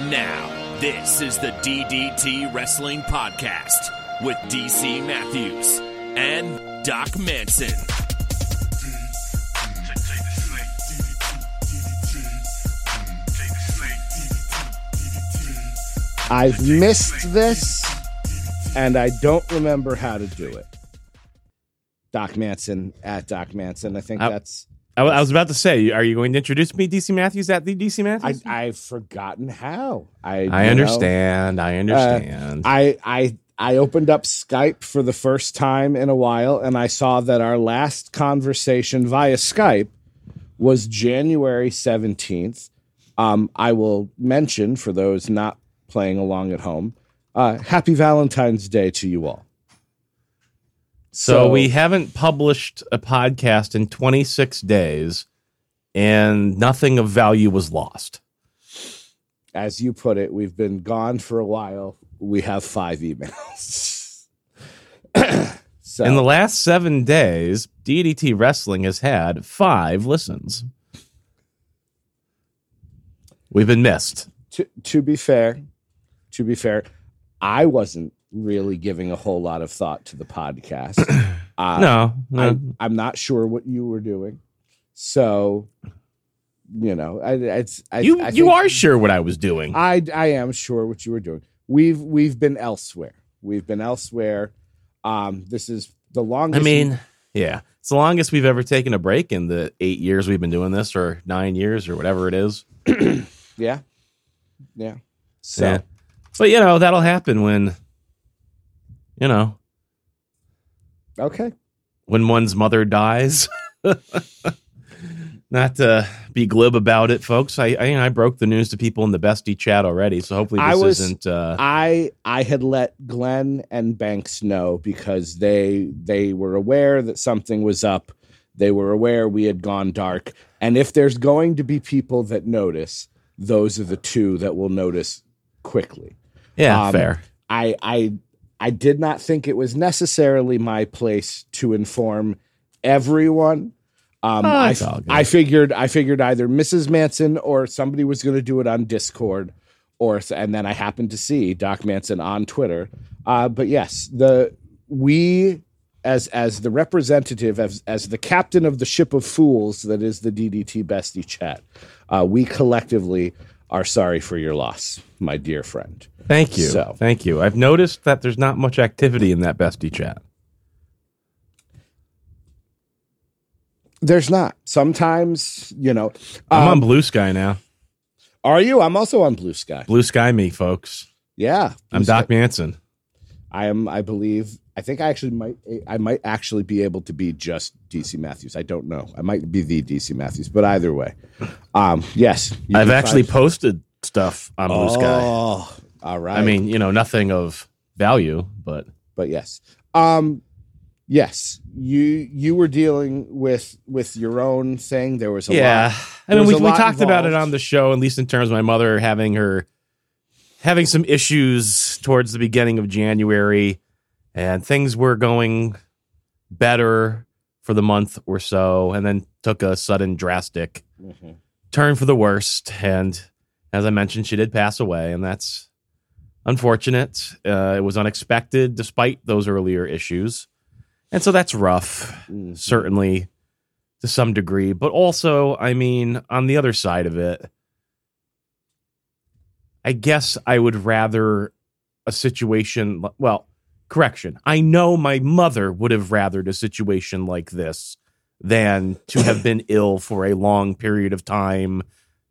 And now, this is the DDT Wrestling Podcast with DC Matthews and Doc Manson. I've missed this and I don't remember how to do it. Doc Manson at Doc Manson. I think I- that's I, I was about to say, are you going to introduce me, DC Matthews, at the DC I, Matthews? I've forgotten how. I I, understand. I know, uh, understand. I I I opened up Skype for the first time in a while and I saw that our last conversation via Skype was January 17th. Um, I will mention for those not playing along at home, uh, happy Valentine's Day to you all. So, we haven't published a podcast in 26 days, and nothing of value was lost. as you put it, we've been gone for a while. We have five emails. so In the last seven days, DDT Wrestling has had five listens. We've been missed. to, to be fair, to be fair, I wasn't really giving a whole lot of thought to the podcast. Uh, no, no. I, I'm not sure what you were doing. So, you know, I, it's I, you I you are sure what I was doing. I I am sure what you were doing. We've we've been elsewhere. We've been elsewhere. Um, this is the longest. I mean, yeah, it's the longest we've ever taken a break in the eight years we've been doing this, or nine years, or whatever it is. yeah, yeah. So Yeah. But you know, that'll happen when you know, okay, when one's mother dies. Not to be glib about it, folks. I, I I broke the news to people in the bestie chat already, so hopefully I this was- isn't uh I I had let Glenn and Banks know because they they were aware that something was up. They were aware we had gone dark, and if there's going to be people that notice, those are the two that will notice quickly. yeah, um, fair. I I I did not think it was necessarily my place to inform everyone. Um, Oh, I, it's all good. I figured I figured either Mrs. Manson or somebody was going to do it on Discord, or and then I happened to see Doc Manson on Twitter. Uh, but yes, the we as as the representative as as the captain of the ship of fools that is the DDT Bestie chat, uh, we collectively are sorry for your loss, my dear friend. Thank you. so- Thank you. I've noticed that there's not much activity in that bestie chat. There's not. Sometimes, you know. I'm um, on Blue Sky now. Are you? I'm also on Blue Sky. Blue Sky me, folks. Yeah, I'm Blue Doc Manson. I am. I believe. I think I actually might. I might actually be able to be just DC Matthews. I don't know. I might be the DC Matthews, but either way, um, yes. I've actually find- posted stuff on Blue Sky. Oh, all right. I mean, you know, nothing of value, but but yes. Um, yes. You you were dealing with with your own thing. There was a yeah. lot. I mean, we, we talked about it on the show, at least in terms of my mother having her having some issues towards the beginning of January, and things were going better for the month or so, and then took a sudden drastic Mhm. turn for the worst. And as I mentioned, she did pass away, and that's unfortunate. Uh, it was unexpected, despite those earlier issues, and so that's rough Mhm. certainly to some degree. But also, I mean, on the other side of it, I guess I would rather a situation. Well, correction. I know my mother would have rathered a situation like this than to have been ill for a long period of time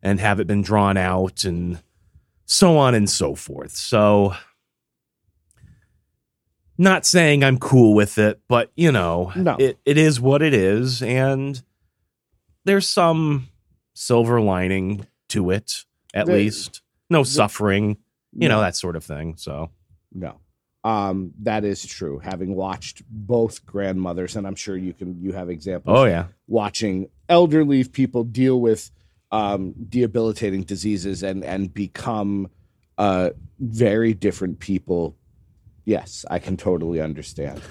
and have it been drawn out and so on and so forth. So, not saying I'm cool with it, but you know, No. it, it is what it is. And there's some silver lining to it, at There- least. No suffering, you No. know, that sort of thing. So, No. Um, that is true. Having watched both grandmothers, and I'm sure you can you have examples. oh, yeah. watching elderly people deal with um, debilitating diseases and and become uh, very different people. Yes, I can totally understand.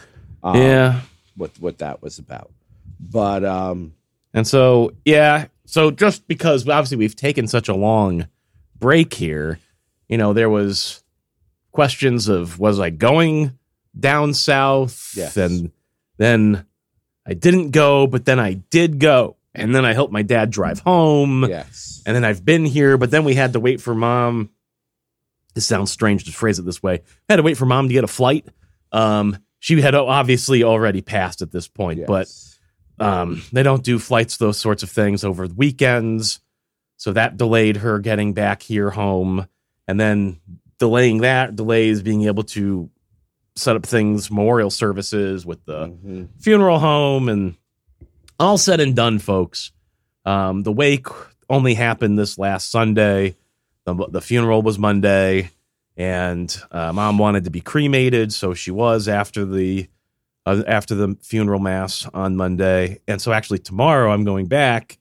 Um, yeah. what what that was about. But um, And so, yeah. So just because obviously we've taken such a long break here, you know, there was questions of was I going down south? Yes. And then I didn't go, but then I did go. And then I helped my dad drive home. Yes. And then I've been here, but then we had to wait for mom. This sounds strange to phrase it this way. I had to wait for mom to get a flight. Um, she had obviously already passed at this point, but um, they don't do flights, those sorts of things over the weekends. So that delayed her getting back here home. And then delaying that delays being able to set up things, memorial services with the Mhm. funeral home and all said and done, folks. Um, the wake only happened this last Sunday. The, the funeral was Monday, and uh, mom wanted to be cremated, so she was after the uh, after the funeral mass on Monday. And so, actually, tomorrow I'm going back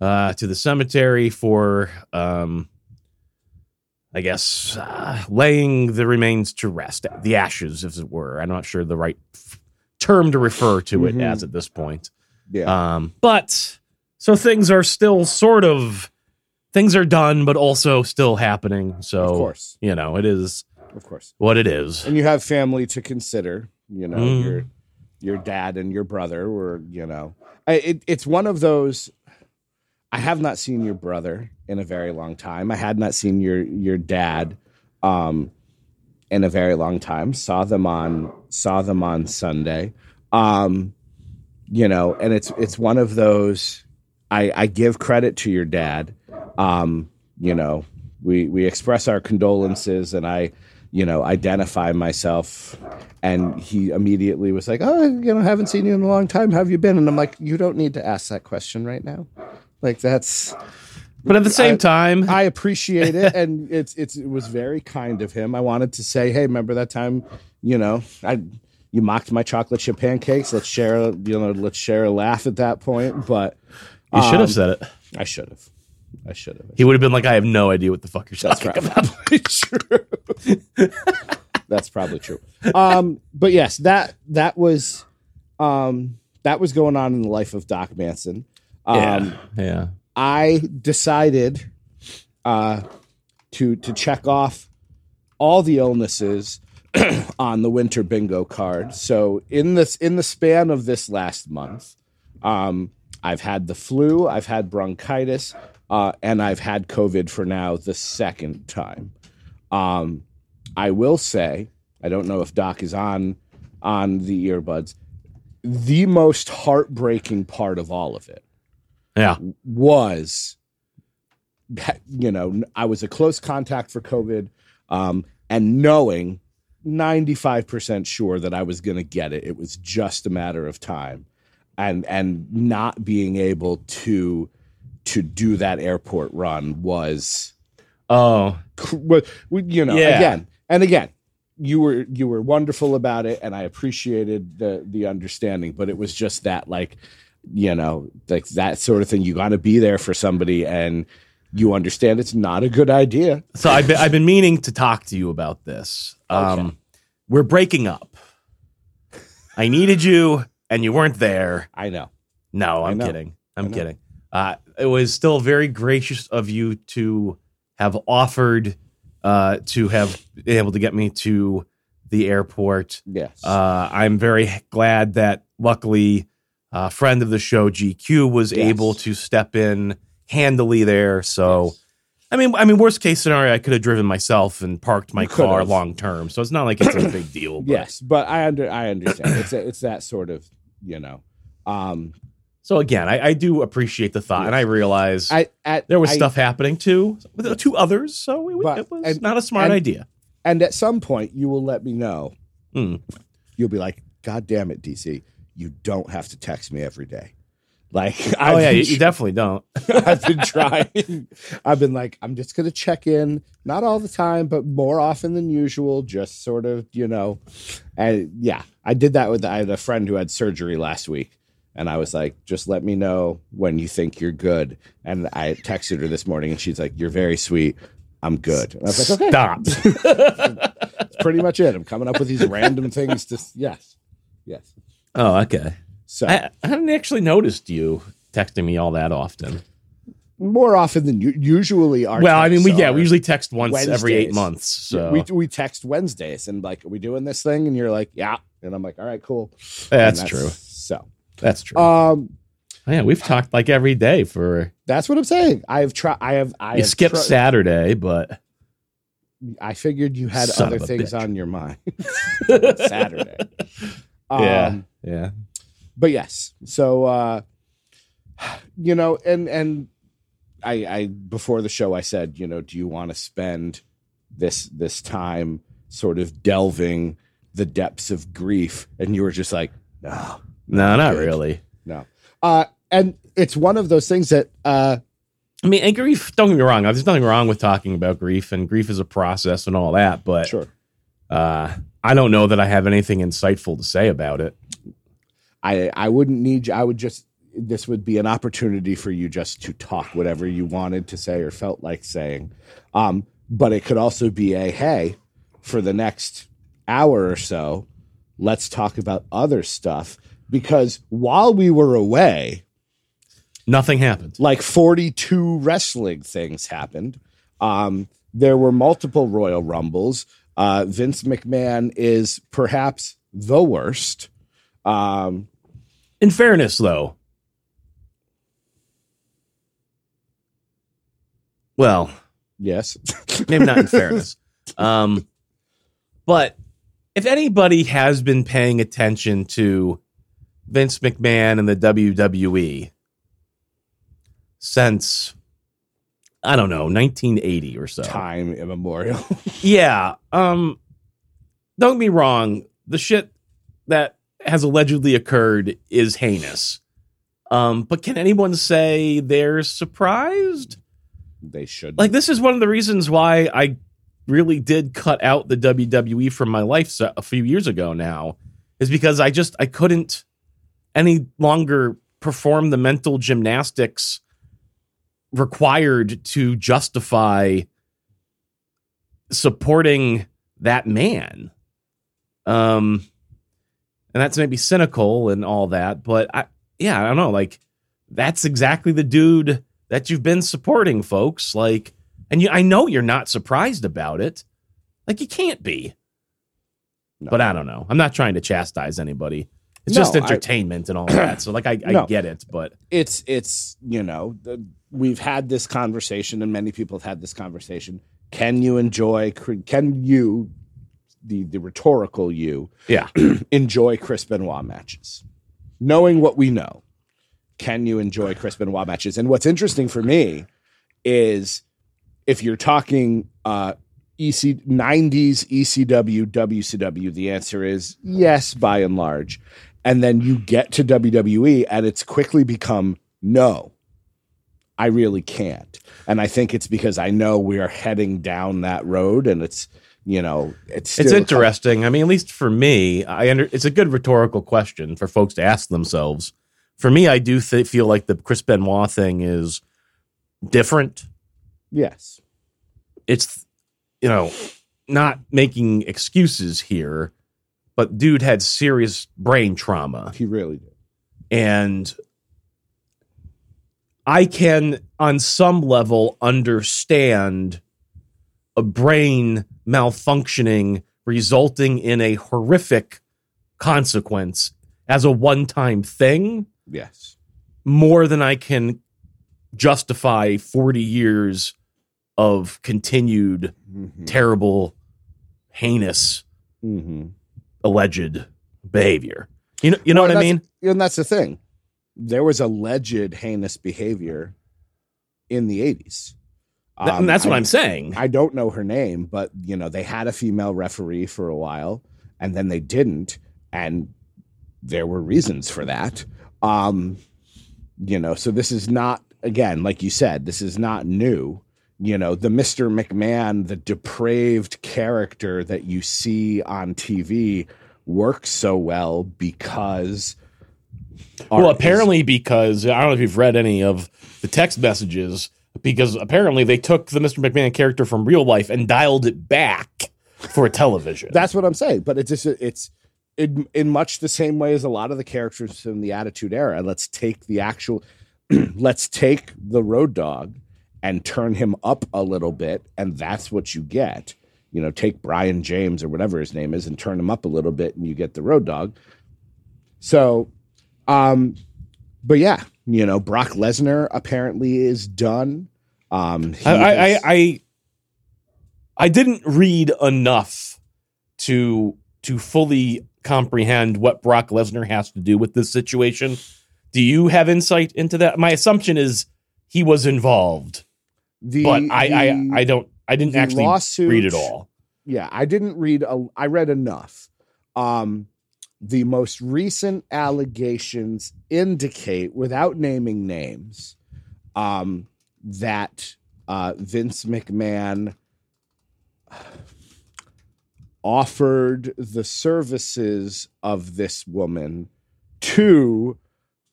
uh, to the cemetery for, um, I guess, uh, laying the remains to rest, the ashes, as it were. I'm not sure the right f- term to refer to it Mhm. as at this point. Yeah. Um, but so things are still sort of things are done, but also still happening. So of course. you know, it is Of course. what it is. And you have family to consider, you know, Mm. your your dad and your brother were, you know. I, it, it's one of those have not seen your brother in a very long time. I had not seen your your dad um in a very long time. Saw them on saw them on Sunday. Um you know, and it's it's one of those I I give credit to your dad. Um you know, we we express our condolences and I you know, identify myself. And he immediately was like, Oh, you know, haven't seen you in a long time. How have you been? And I'm like, You don't need to ask that question right now. Like that's But at the same I- time, I appreciate it, and it's it's it was very kind of him. I wanted to say, hey, remember that time, you know, I you mocked my chocolate chip pancakes. Let's share, a, you know, let's share a laugh at that point. But you should um, have said it. I should have, I should have. He would have been like, I have no idea what the fuck you're That's talking right. about. probably true. That's probably true. Um, but yes, that that was um, that was going on in the life of Doc Manson. Um, yeah. Yeah. I decided uh, to to check off all the illnesses on the winter bingo card. So in this in the span of this last month, um, I've had the flu, I've had bronchitis, uh, and I've had COVID for now the second time. Um, I will say, I don't know if Doc is on on the earbuds. The most heartbreaking part of all of it Yeah. was you know i was a close contact for covid um, and knowing 95% sure that i was going to get it it was just a matter of time and and not being able to to do that airport run was Oh, you know Yeah. again and again you were you were wonderful about it and i appreciated the the understanding but it was just that like you know like that sort of thing you got to be there for somebody and you understand it's not a good idea so I've been, I've been meaning to talk to you about this. Um, Okay. We're breaking up. I needed you, and you weren't there. i know No, I'm know. kidding. I'm kidding. Uh, it was still very gracious of you to have offered uh, to have been able to get me to the airport. yes Uh, I'm very glad that luckily a friend of the show GQ was Yes. able to step in handily there. So Yes. I mean, I mean, worst case scenario, I could have driven myself and parked my car long term. So it's not like it's a big deal. But. yes but i under i understand it's a, it's that sort of you know um So again, I, I do appreciate the thought, and I realize i at there was I- stuff happening too with the two others. So it, But- it was and- not a smart and- idea. and at some point you will let me know Hmm. you'll be like god damn it dc you don't have to text me every day like Oh I've yeah, you definitely don't. I've been trying. I've been like, I'm just gonna check in, not all the time, but more often than usual, just sort of, you know. And yeah, I did that with I had a friend who had surgery last week, and I was like, just let me know when you think you're good. And I texted her this morning, and she's like, You're very sweet. I'm good. And I was like, Okay, Stop. that's pretty much it. I'm coming up with these random things to yes, yes. Oh, okay. So I, I hadn't actually noticed you texting me all that often. more often than you usually are. well, I mean, we yeah, we usually text once every eight months. So we we text Wednesdays and like, are we doing this thing? And you're like, yeah. And I'm like, all right, cool. that's And true. So, That's true. um, yeah, we've talked like every day for. that's what I'm saying. I've tried. I have. I You have skipped tri- Saturday, but I figured you had Son other things bitch. on your mind. Saturday. Um, yeah, but yes so uh you know and and i i before the show i said you know do you want to spend this this time sort of delving the depths of grief and you were just like no no, not good. really. no uh and it's one of those things that uh I mean, and grief. Don't get me wrong. There's nothing wrong with talking about grief, and grief is a process and all that. But sure uh, I don't know that I have anything insightful to say about it. I i wouldn't need you i would just this would be an opportunity for you just to talk whatever you wanted to say or felt like saying. Um but it could also be a hey for the next hour or so let's talk about other stuff. Because while we were away Nothing happened. like 42 wrestling things happened. Um there were multiple royal rumbles. Uh vince mcmahon is perhaps the worst. Um In fairness, though, well, yes maybe not in fairness. Um, but if anybody has been paying attention to Vince McMahon and the WWE since I don't know 1980 or so, time immemorial yeah. Um, don't get me wrong. The shit that has allegedly occurred is heinous. Um, but can anyone say they're surprised? they should Like this is one of the reasons why I really did cut out the WWE from my life a few years ago now is because I just I couldn't any longer perform the mental gymnastics required to justify supporting that man. Um and that's maybe cynical and all that, but I yeah, I don't know, like that's exactly the dude that you've been supporting, folks. Like and you I know you're not surprised about it. Like you can't be. No. But I don't know. I'm not trying to chastise anybody. It's No, just I- entertainment and all that. So like I, I No. get it, but it's it's you know the, we've had this conversation and many people have had this conversation can you enjoy can you the the rhetorical you yeah. enjoy chris benoit matches. Knowing what we know can you enjoy chris benoit matches? And what's interesting for me is if you're talking uh EC 90s ECW WCW the answer is yes by and large. And then you get to WWE and it's quickly become no I really can't. And I think it's because I know we are heading down that road and it's you know it's It's interesting. I mean, at least for me, I under, it's a good rhetorical question for folks to ask themselves. For me, I do th- feel like the Chris Benoit thing is different. yes It's you know not making excuses here, but dude had serious brain trauma. he really did and I can, on some level, understand a brain malfunctioning resulting in a horrific consequence as a one time thing yes more than I can justify 40 years of continued Mhm. terrible, heinous, Mhm. alleged behavior. You know, you know Well, what I mean? and that's the thing there was alleged heinous behavior in the 80s Th- Um, that's what I- I'm saying. I don't know her name, but you know, they had a female referee for a while and then they didn't and there were reasons for that. Um you know, so this is not again, like you said, this is not new. You know, the Mr. McMahon, the depraved character that you see on TV works so well because Well, apparently, because I don't know if you've read any of the text messages, because apparently they took the Mr. McMahon character from real life and dialed it back for television. That's what I'm saying. But it's just it's in in much the same way as a lot of the characters in the Attitude Era. Let's take the actual let's take the Road Dogg and turn him up a little bit, and that's what you get. You know, take Brian James or whatever his name is and turn him up a little bit, and you get the Road Dogg. So, um, but yeah, you know, Brock Lesnar apparently is done. Um, I, I, I, I, I didn't read enough to to fully comprehend what Brock Lesnar has to do with this situation. Do you have insight into that? My assumption is he was involved, the, but I, I, the- I don't, I didn't actually lawsuit- read it all. yeah, I didn't read. A, I read enough. Um, the most recent allegations indicate, without naming names, um, that uh, Vince McMahon offered the services of this woman to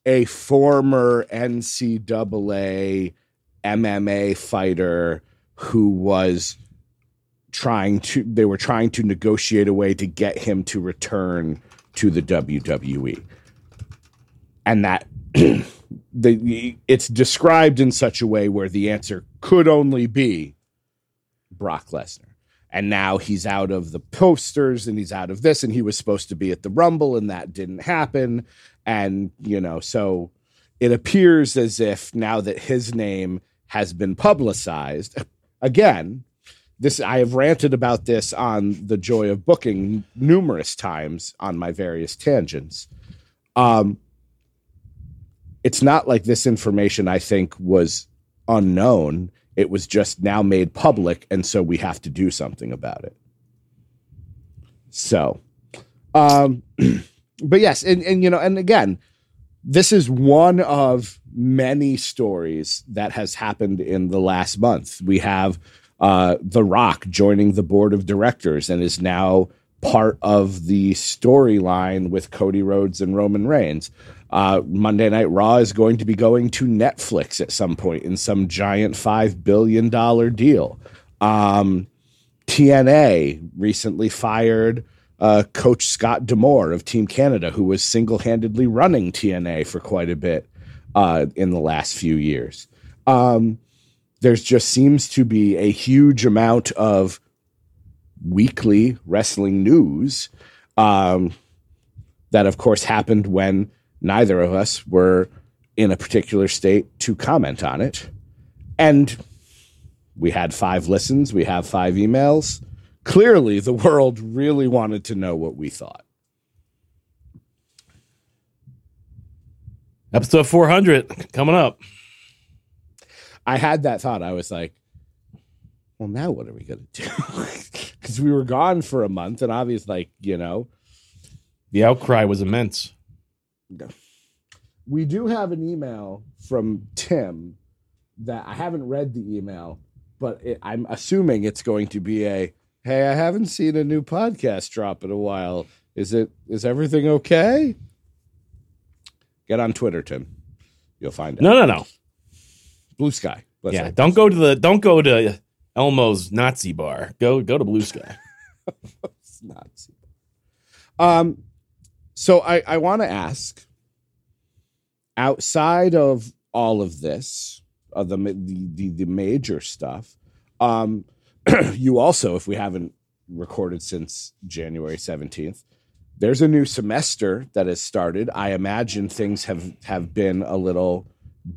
a former NCAA MMA fighter who was trying to they were trying to negotiate a way to get him to return to the WWE. And that the it's described in such a way where the answer could only be Brock Lesnar. And now he's out of the posters and he's out of this and he was supposed to be at the Rumble and that didn't happen and you know so it appears as if now that his name has been publicized again this I have ranted about this on the joy of booking numerous times on my various tangents. Um, it's not like this information I think was unknown. It was just now made public, and so we have to do something about it. So, um, but yes, and, and you know, and again, this is one of many stories that has happened in the last month. We have uh, The Rock joining the board of directors and is now part of the storyline with Cody Rhodes and Roman Reigns. Uh, Monday Night Raw is going to be going to Netflix at some point in some giant $5 billion deal. Um, TNA recently fired uh, Coach Scott D'Amore of Team Canada, who was single handedly running TNA for quite a bit uh, in the last few years. Um, there's just seems to be a huge amount of weekly wrestling news um, that, of course, happened when neither of us were in a particular state to comment on it. And we had five listens, we have five emails. Clearly, the world really wanted to know what we thought. Episode 400 coming up. I had that thought. I was like, well, now what are we going to do? Because we were gone for a month, and obviously, like, you know, The outcry was immense. we do have an email from Tim that I haven't read the email, but it, I'm assuming it's going to be a hey, I haven't seen a new podcast drop in a while. Is it is everything okay? Get on Twitter, Tim. You'll find it. No, no, no. Blue Sky. Yeah, say. don't go to the don't go to Elmo's Nazi bar. Go go to Blue Sky. Super. Um, so I, I want to ask, outside of all of this, of the, the the the major stuff, um, you also, if we haven't recorded since January seventeenth, there's a new semester that has started. I imagine things have have been a little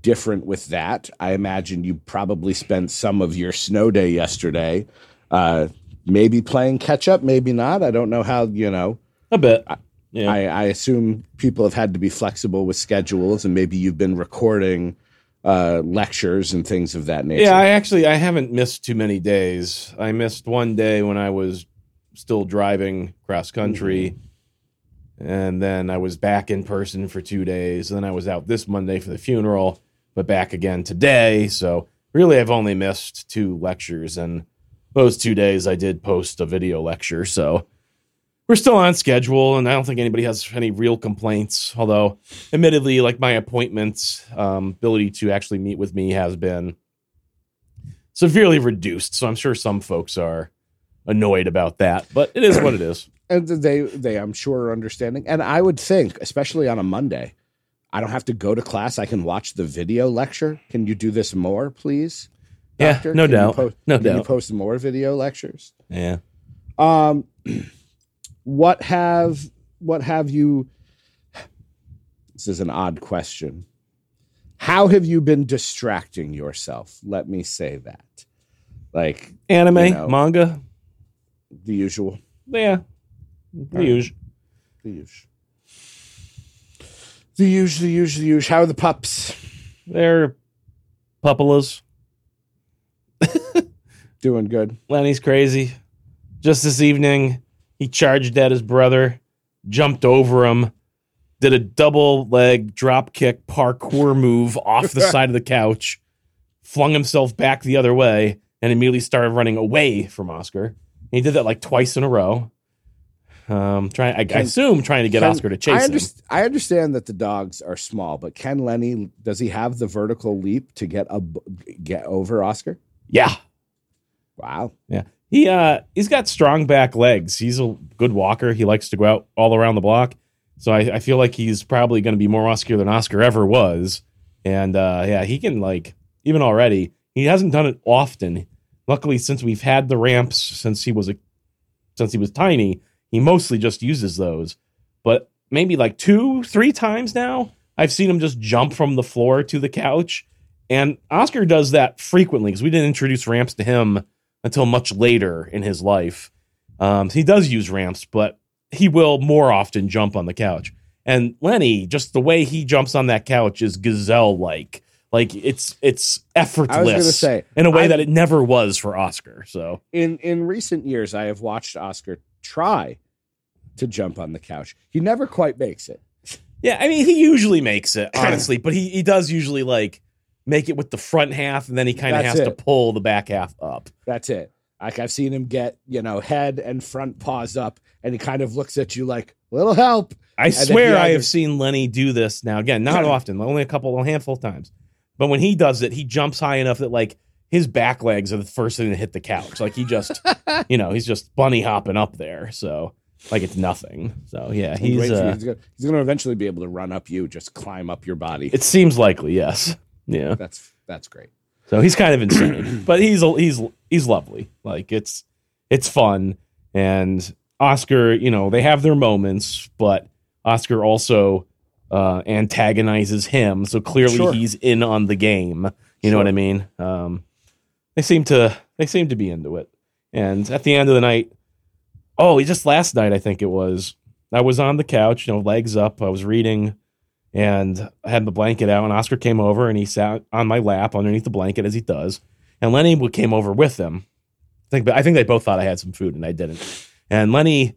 different with that. I imagine you probably spent some of your snow day yesterday, uh, maybe playing catch up, maybe not. I don't know how you know. A bit. Yeah. I, I assume people have had to be flexible with schedules, and maybe you've been recording uh, lectures and things of that nature. Yeah, I actually I haven't missed too many days. I missed one day when I was still driving cross country. And then I was back in person for two days. And then I was out this Monday for the funeral, but back again today. So really I've only missed two lectures and those two days I did post a video lecture. So we're still on schedule and I don't think anybody has any real complaints. Although admittedly, like my appointments, um, ability to actually meet with me has been severely reduced. So I'm sure some folks are annoyed about that, but it is what it is. And they they I'm sure are understanding. And I would think, especially on a Monday, I don't have to go to class. I can watch the video lecture. Can you do this more, please? Yeah, no Can you doubt. po- No can you doubt. post more video lectures? Yeah. Um, what have what have you? This is an odd question. How have you been distracting yourself? Let me say that, like Anime, You know. manga. the usual, Yeah. The usual. the usual, the usual, the usual, the usual. How are the pups They're puppilas. doing? Good. Lenny's crazy. Just this evening, he charged at his brother, jumped over him, did a double leg drop kick parkour move off the side of the couch, flung himself back the other way, and immediately started running away from Oscar. He did that like twice in a row. Um, trying, I, I assume, trying to get Oscar to chase I, him. I understand that the dogs are small, but Ken Lenny does he have the vertical leap to get a get over Oscar? Yeah, Wow. Yeah. He uh he's got strong back legs. He's a good walker. He likes to go out all around the block. So I, I feel like he's probably going to be more Oscar than Oscar ever was. And uh yeah, he can like even already. He hasn't done it often. Luckily, since we've had the ramps since he was a since he was tiny, he mostly just uses those. But maybe like two, three times now, I've seen him just jump from the floor to the couch. And Oscar does that frequently because we didn't introduce ramps to him until much later in his life. Um, he does use ramps, but he will more often jump on the couch. And Lenny, just the way he jumps on that couch is gazelle like. Like it's it's effortless say, in a way I've- that it never was for Oscar. So in in recent years i have watched oscar try to jump on the couch he never quite makes it yeah, I mean he usually makes it honestly, but he he does usually like make it with the front half, and then he kind of has to pull the back half up. that's it like i've seen him get you know head and front paws up and he kind of looks at you like little help I then swear I have seen Lenny do this now. Again, not often, only a couple, a handful of times. But when he does it, he jumps high enough that like his back legs are the first thing to hit the couch. Like he just, you know, he's just bunny hopping up there. So like it's nothing. So yeah, he's. Uh, he's, gonna, he's gonna eventually be able to run up you just climb up your body it seems likely, yes. Yeah. that's that's great So he's kind of insane, but he's he's he's lovely. Like it's it's fun, and Oscar, you know, they have their moments, but Oscar also uh, antagonizes him, so clearly Sure. he's in on the game. You know what I mean? Um, they seem to they seem to be into it, and at the end of the night, oh, just last night I think it was. I was on the couch, you know, legs up. I was reading, and I had the blanket out, and Oscar came over and he sat on my lap underneath the blanket as he does. And Lenny came over with him. I think, I think they both thought I had some food, and I didn't. And Lenny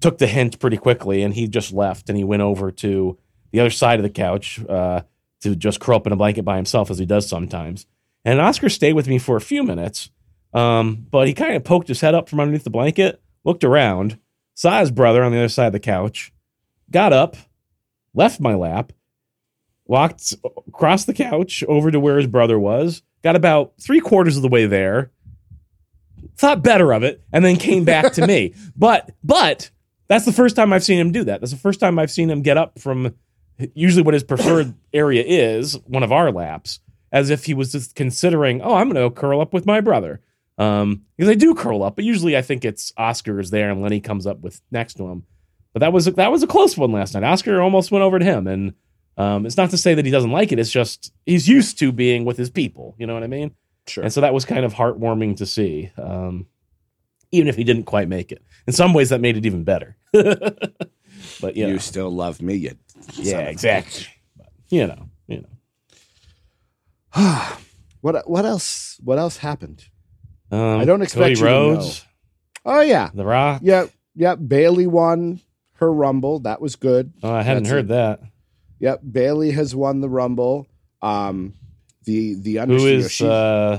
took the hint pretty quickly, and he just left, and he went over to the other side of the couch uh, to just curl up in a blanket by himself, as he does sometimes. And Oscar stayed with me for a few minutes, um, but he kind of poked his head up from underneath the blanket, looked around, saw his brother on the other side of the couch, got up, left my lap, walked across the couch over to where his brother was, got about three quarters of the way there, thought better of it, and then came back to me. But but that's the first time I've seen him do that. That's the first time I've seen him get up from usually what his preferred area is, one of our laps, as if he was just considering, oh, I'm going to curl up with my brother. Um, because they do curl up, but usually I think it's Oscar is there and Lenny comes up with next to him. But that was a, that was a close one last night. Oscar almost went over to him, and um, it's not to say that he doesn't like it. It's just he's used to being with his people. You know what I mean? sure And so that was kind of heartwarming to see, um, even if he didn't quite make it. In some ways, that made it even better. but you you know, still love me you yeah, exactly. But, you know, you know. what what else what else happened Um, I don't expect Cody you to Rhodes, oh yeah The Rock. yeah yeah Bayley won her rumble that was good Oh, I hadn't That's heard that. Yep, Bayley has won the Rumble. Um, the the Who Undertaker. is she- uh,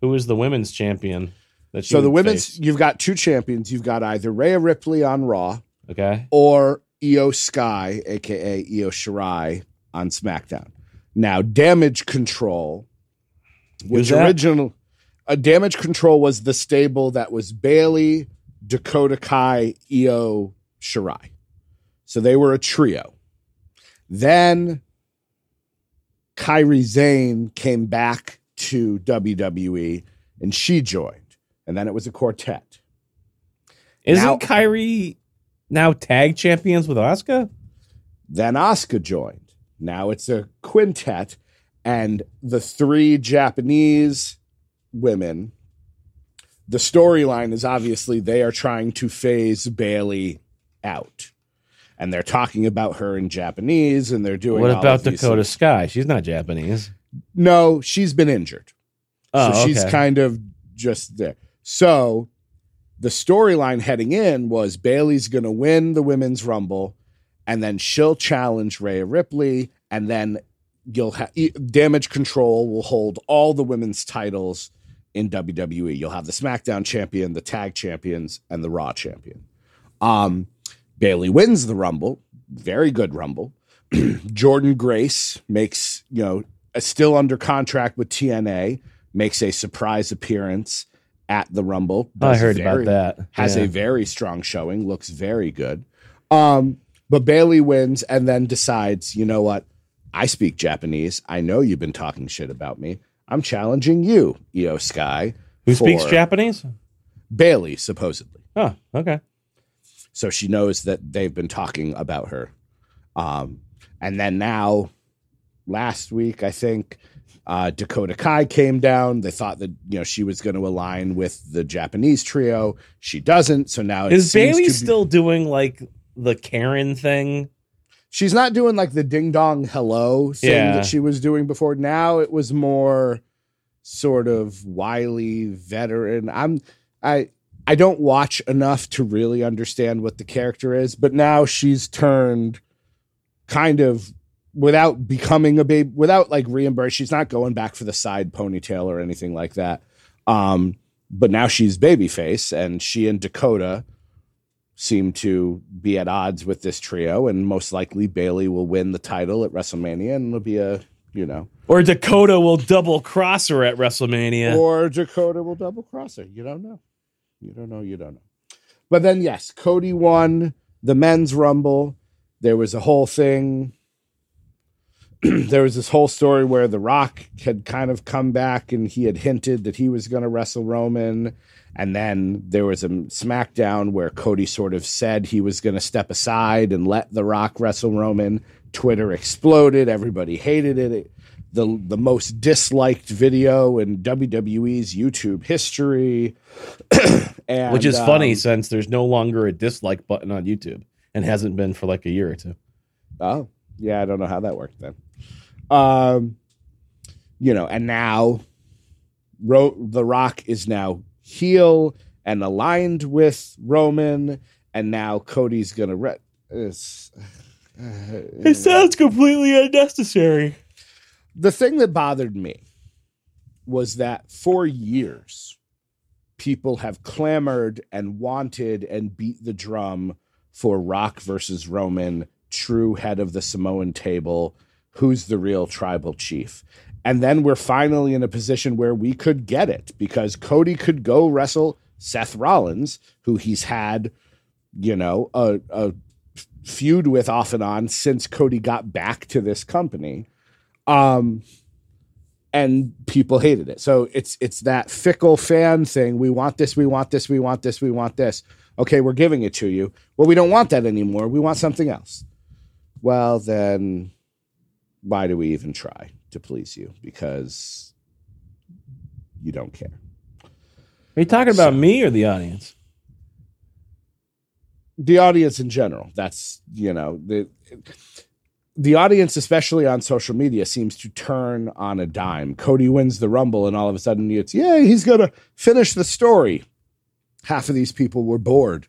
who is the women's champion? That she so the women's. face? You've got two champions. You've got either Rhea Ripley on Raw Okay. or Iyo Sky, aka Io Shirai, on SmackDown. Now, Damage Control, which original, uh, Damage Control was the stable that was Bayley, Dakota Kai, Io Shirai. So they were a trio. Then Kairi Sane came back to WWE and she joined. And then it was a quartet. Isn't Now- Kairi now tag champions with Asuka? Then Asuka joined. Now it's a quintet, and the three Japanese women. The storyline is obviously they are trying to phase Bayley out, and they're talking about her in Japanese, and they're doing. What all about Dakota things. Sky? She's not Japanese. No, she's been injured. Oh, so she's okay. kind of just there. So the storyline heading in was Bayley's going to win the women's rumble, and then she'll challenge Rhea Ripley, and then you'll have Damage Control will hold all the women's titles in WWE. You'll have the SmackDown champion, the Tag champions, and the Raw champion. Um, Bayley wins the Rumble, very good Rumble. Jordynne Grace makes you know still under contract with TNA, makes a surprise appearance at the Rumble. I heard very- about that. Has Yeah. a very strong showing, looks very good. Um, but Bayley wins and then decides, you know what? I speak Japanese. I know you've been talking shit about me. I'm challenging you, Iyo Sky. Who speaks Japanese? Bayley, supposedly. Oh, okay. So she knows that they've been talking about her. Um, and then now, last week, I think uh, Dakota Kai came down. They thought that you know she was going to align with the Japanese trio. She doesn't. So now Is Bayley be- still doing like the Karen thing? She's not doing like the ding dong hello thing Yeah. that she was doing before. Now it was more sort of wily veteran. I'm I I don't watch enough to really understand what the character is, but now she's turned kind of without becoming a babe without like reimbursed. She's not going back for the side ponytail or anything like that. Um, but now she's babyface, and she and Dakota seem to be at odds with this trio, and most likely Bayley will win the title at WrestleMania, and it'll be a you know, Or Dakota will double cross her at WrestleMania? or Dakota will double cross her. You don't know. You don't know. You don't know. But then, yes, Cody won the men's rumble. There was a whole thing. there was this whole story where The Rock had kind of come back and he had hinted that he was going to wrestle Roman. And then there was a SmackDown where Cody sort of said he was going to step aside and let The Rock wrestle Roman. Twitter exploded. Everybody hated it. it the, the most disliked video in WWE's YouTube history. and, Which is funny um, since there's no longer a dislike button on YouTube and hasn't been for like a year or two. Oh, yeah, I don't know how that worked then. Um, you know, and now Ro- The Rock is now heel and aligned with Roman, and now Cody's gonna. Re- it's, It sounds completely unnecessary. the thing that bothered me was that for years people have clamored and wanted and beat the drum for Rock versus Roman, true head of the Samoan table, who's the real tribal chief. And then we're finally in a position where we could get it because Cody could go wrestle Seth Rollins, who he's had, you know, a, a feud with off and on since Cody got back to this company. Um and people hated it. So it's it's that fickle fan thing. We want this we want this we want this we want this. Okay we're giving it to you. Well we don't want that anymore. We want something else. Well then why do we even try to please you because you don't care. Are you talking about me or the audience? the audience in general. That's you know the the audience especially on social media seems to turn on a dime. Cody wins the rumble and all of a sudden it's yeah he's gonna finish the story. Half of these people were bored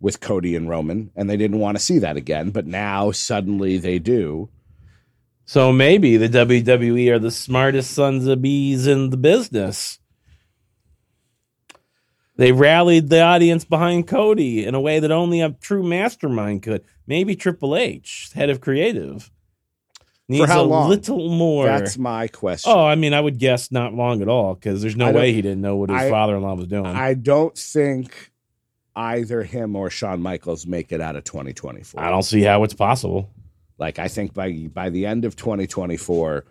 with cody and roman and they didn't want to see that again but now suddenly they do So maybe the WWE are the smartest sons of bees in the business. They rallied the audience behind Cody in a way that only a true mastermind could. Maybe Triple H, head of creative, needs how a long? little more. that's my question oh, I mean, I would guess not long at all because there's no I way he didn't know what his I- father-in-law was doing. i don't think either him or Shawn Michaels make it out of 2024 I don't see how it's possible. Like I think by by the end of 2024,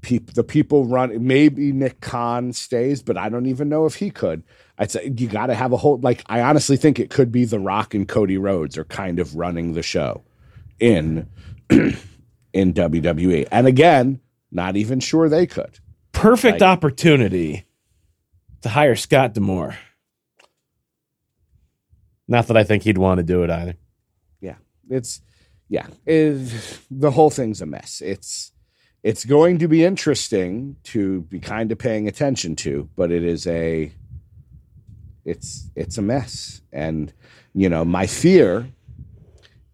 peop, the people run. Maybe Nick Khan stays, but I don't even know if he could. I'd say you got to have a whole. Like I honestly think it could be The Rock and Cody Rhodes are kind of running the show in in WWE. And again, not even sure they could. Perfect Like- opportunity to hire Scott D'Amore. Not that I think he'd want to do it either. yeah it's yeah. It, the whole thing's a mess. It's it's going to be interesting to be kind of paying attention to but it is a it's it's a mess. And you know my fear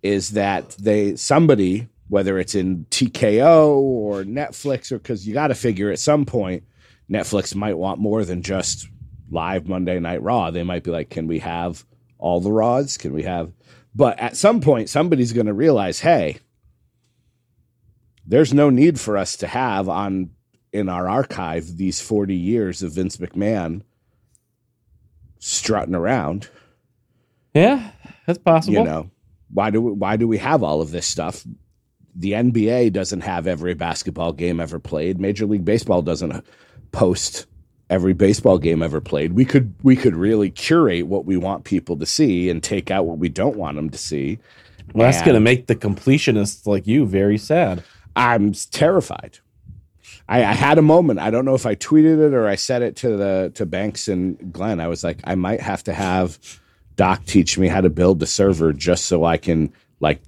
is that they somebody whether it's in TKO or Netflix or cuz you got to figure at some point Netflix might want more than just live Monday Night Raw. They might be like can we have all the Raws? Can we have but at some point, somebody's going to realize, hey, there's no need for us to have on in our archive these 40 years of Vince McMahon strutting around. Yeah, that's possible. You know, why do we, why do we have all of this stuff? The NBA doesn't have every basketball game ever played. Major League Baseball doesn't post every baseball game ever played. We could we could really curate what we want people to see and take out what we don't want them to see. well, that's going to make the completionists like you very sad. I'm terrified. I, I had a moment. I don't know if I tweeted it or I said it to the to Banks and Glenn. I was like, I might have to have Doc teach me how to build the server just so I can like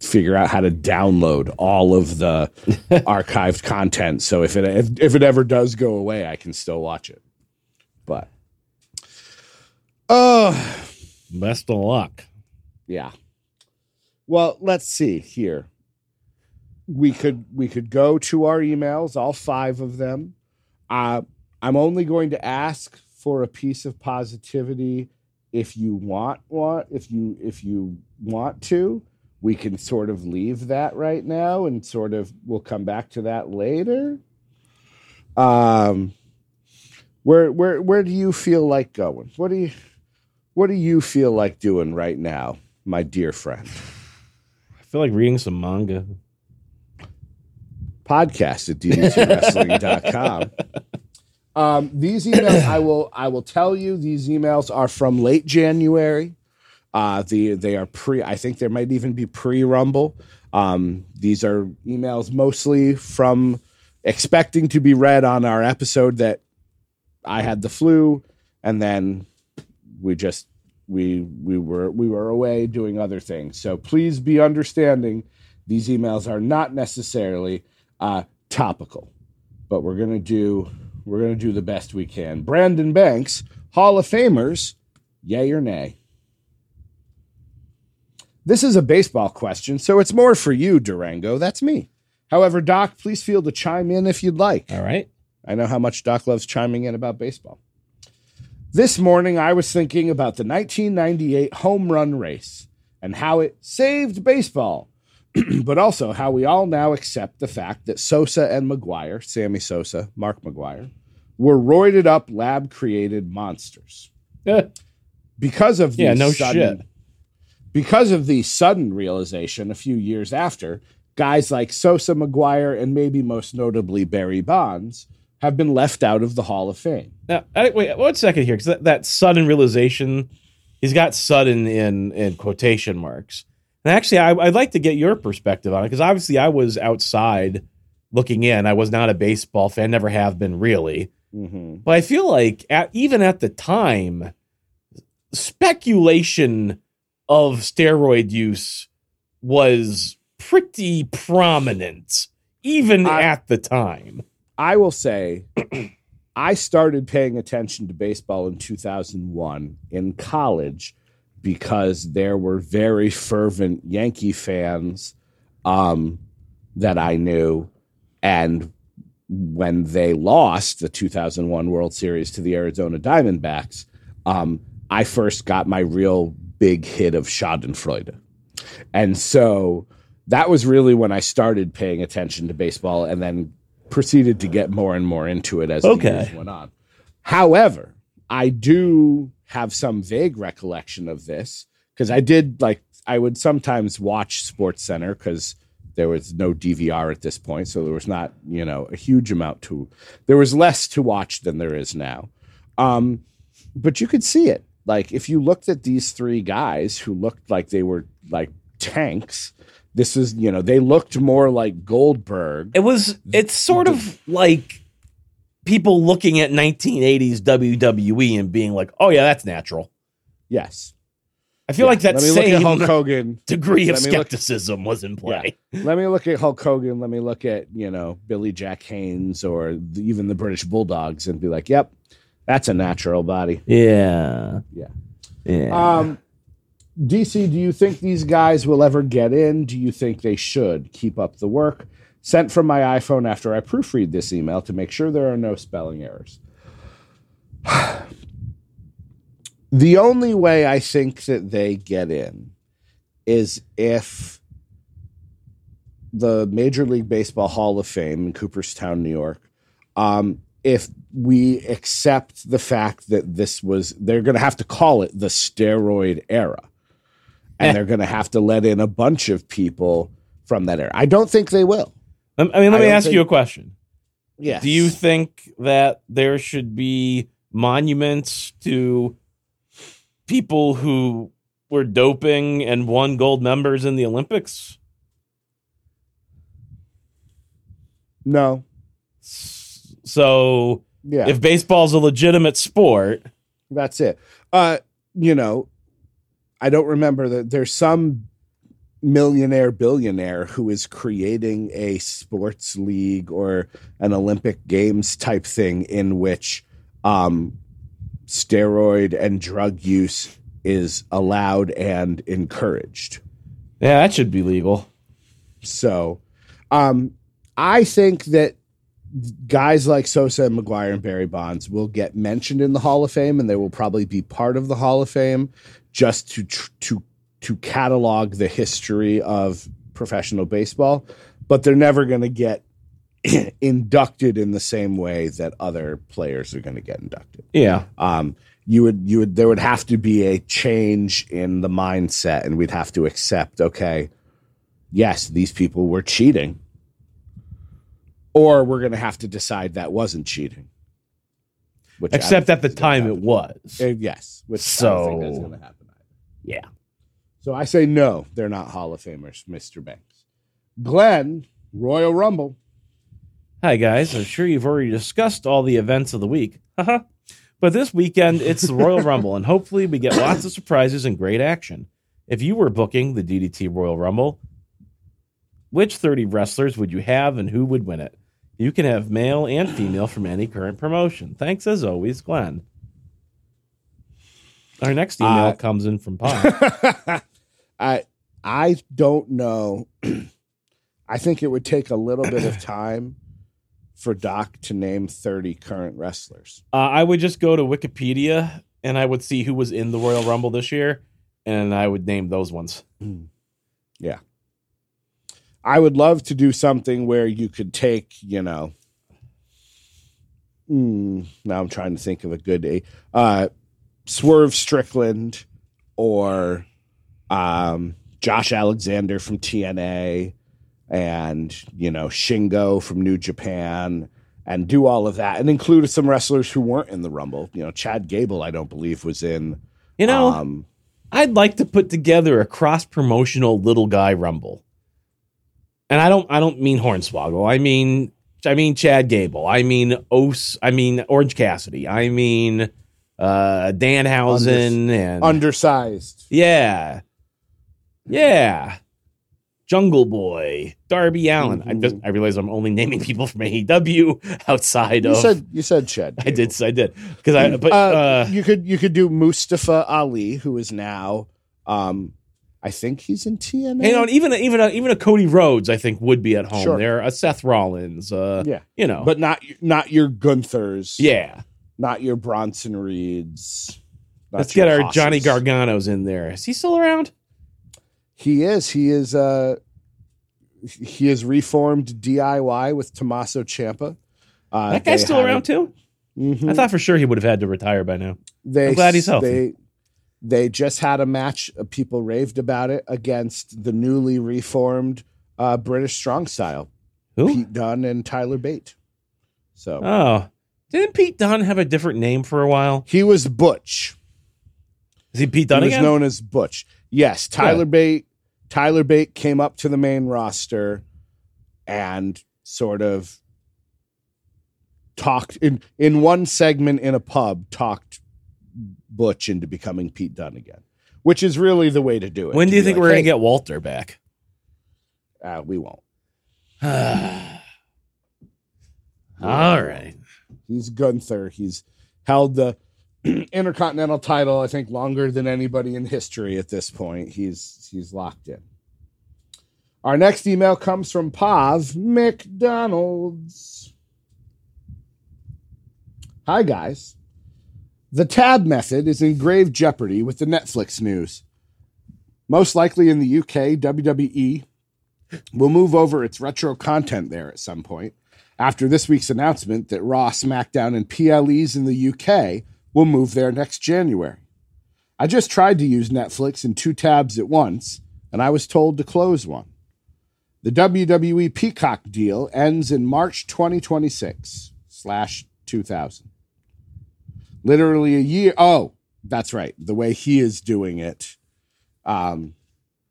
figure out how to download all of the archived content. So if it if, if it ever does go away, I can still watch it. But oh Best of luck. yeah. Well, let's see here. We could we could go to our emails, all five of them. Uh, I'm only going to ask for a piece of positivity if you want want If you if you want to, we can sort of leave that right now, and sort of we'll come back to that later. Um, where where where do you feel like going? What do you what do you feel like doing right now, my dear friend? I feel like reading some manga. Podcast at ddtwrestling.com. Um, these emails, I will, I will tell you, these emails are from late January. Uh, the they are pre. I think there might even be pre Rumble. Um, these are emails mostly from expecting to be read on our episode that I had the flu, and then we just we we were we were away doing other things. So please be understanding. These emails are not necessarily uh, topical, but we're gonna do we're gonna do the best we can. Brandon Banks, Hall of Famers, yay or nay? This is a baseball question, so it's more for you, Durango. That's me. However, Doc, please feel to chime in if you'd like. All right. I know how much Doc loves chiming in about baseball. This morning, I was thinking about the 1998 home run race and how it saved baseball, but also how we all now accept the fact that Sosa and McGwire, Sammy Sosa, Mark McGwire, were roided up, lab created monsters. Because of the Yeah, no sudden, shit. Because of the sudden realization a few years after, guys like Sosa, McGwire, and maybe most notably Barry Bonds have been left out of the Hall of Fame. Now, I, wait one second here, because that, that sudden realization, he's got sudden in in quotation marks. And actually, I, I'd like to get your perspective on it, because obviously I was outside looking in. I was not a baseball fan, never have been really. Mm-hmm. But I feel like at, even at the time, speculation of steroid use was pretty prominent, even I- at the time. I will say, I started paying attention to baseball in 2001 in college because there were very fervent Yankee fans um, that I knew. And when they lost the 2001 World Series to the Arizona Diamondbacks, um, I first got my real big hit of Schadenfreude. And so that was really when I started paying attention to baseball and then proceeded to get more and more into it as Okay. the years went on. However, I do have some vague recollection of this because I did like I would sometimes watch Sports Center because There was no DVR at this point, so there was not, you know, a huge amount to. There was less to watch than there is now, um, but you could see it. Like if you looked at these three guys who looked like they were like tanks, this is, you know, they looked more like Goldberg. It was. It's sort of like people looking at 1980s WWE and being like, "Oh yeah, that's natural." Yes, I feel Yeah. like that Let me look at same Hulk Hogan. degree of me look- skepticism was in play. Let me look at Hulk Hogan. Let me look at you know Billy Jack Haynes or the, even the British Bulldogs and be like, "Yep, that's a natural body." Yeah. Yeah. Yeah. Um, DC, do you think these guys will ever get in? Do you think they should keep up the work? Sent from my iPhone after I proofread this email to make sure there are no spelling errors. the only way I think that they get in is if the Major League Baseball Hall of Fame in Cooperstown, New York, um, if we accept the fact that this was, they're going to have to call it the steroid era. And they're going to have to let in a bunch of people from that era. I don't think they will. I mean, let I me ask think- you a question. Yes. Do you think that there should be monuments to people who were doping and won gold members in the Olympics? No. So, Yeah. if baseball's a legitimate sport, That's it. Uh, you know, I don't remember that there's some millionaire billionaire who is creating a sports league or an Olympic Games type thing in which um, steroid and drug use is allowed and encouraged. yeah, that should be legal. So, um, I think that guys like Sosa and McGwire and Barry Bonds will get mentioned in the Hall of Fame, and they will probably be part of the Hall of Fame just to to to catalog the history of professional baseball. But they're never going to get inducted in the same way that other players are going to get inducted Yeah. um, you would you would there would have to be a change in the mindset and we'd have to accept okay yes these people were cheating or we're going to have to decide that wasn't cheating which Except at the time it was. Uh, yes which I don't think So- going to happen either. Yeah. so i say no they're not hall of famers mr banks glenn royal rumble Hi, guys. I'm sure you've already discussed all the events of the week. Haha. but this weekend, it's the Royal Rumble, and hopefully, we get lots of surprises and great action. If you were booking the DDT Royal Rumble, which 30 wrestlers would you have and who would win it? You can have male and female from any current promotion. Thanks as always, Glenn. Our next email Uh, comes in from Pod. I I don't know. I think it would take a little bit of time for Doc to name 30 current wrestlers. Uh, I would just go to Wikipedia and I would see who was in the Royal Rumble this year, and I would name those ones. I would love to do something where you could take, you know, mm, now I'm trying to think of a good uh Swerve Strickland or um Josh Alexander from TNA and, you know, Shingo from New Japan and do all of that and include some wrestlers who weren't in the Rumble. You know, Chad Gable, I don't believe was in You know, um I'd like to put together a cross promotional little guy rumble. And I don't I don't mean Hornswoggle. I mean I mean Chad Gable. I mean Os I mean Orange Cassidy. I mean uh Danhausen and undersized. Yeah. Yeah. Jungle Boy, Darby Allin. I just I realize I'm only naming people from AEW outside of You of said you said Chad. I did I did. Because I but uh, uh, you could you could do Mustafa Ali, who is now, um, I think he's in TNA. you know, and even even a, even a Cody Rhodes, I think, would be at home. Sure. There, a Seth Rollins, uh, yeah, you know, but not not your Gunthers. yeah. not your Bronson Reeds. Let's get our Hosses. Johnny Garganos in there. Is he still around? He is. He is. Uh, he is reformed DIY with Tommaso Ciampa. Uh, that guy's still around too. a- Mhm. I thought for sure he would have had to retire by now. they, I'm glad he's healthy. They, they just had a match. uh, People raved about it against the newly reformed uh, British strong style, Who? Pete Dunne and Tyler Bate. So Oh, didn't Pete Dunne have a different name for a while? he was Butch. Is he Pete Dunne? he was again? known as Butch. Yes, Tyler Bate. Tyler Bate came up to the main roster and sort of talked in in one segment in a pub talked Butch into becoming Pete Dunne again, which is really the way to do it. when do you think like, we're "Hey, gonna get Walter back? Uh, we won't. All right. He's Gunther. He's held the Intercontinental title, I think, longer than anybody in history at this point. He's he's locked in. Our next email comes from Pav McDonald's. Hi guys. The tab method is in grave jeopardy with the Netflix news. Most likely in the UK, WWE will move over its retro content there at some point after this week's announcement that Raw, SmackDown, and PLEs in the UK will move there next January. I just tried to use Netflix in two tabs at once, and I was told to close one. The WWE Peacock deal ends in March 2026 slash 2000. Literally a year. Oh, that's right. The way he is doing it, um,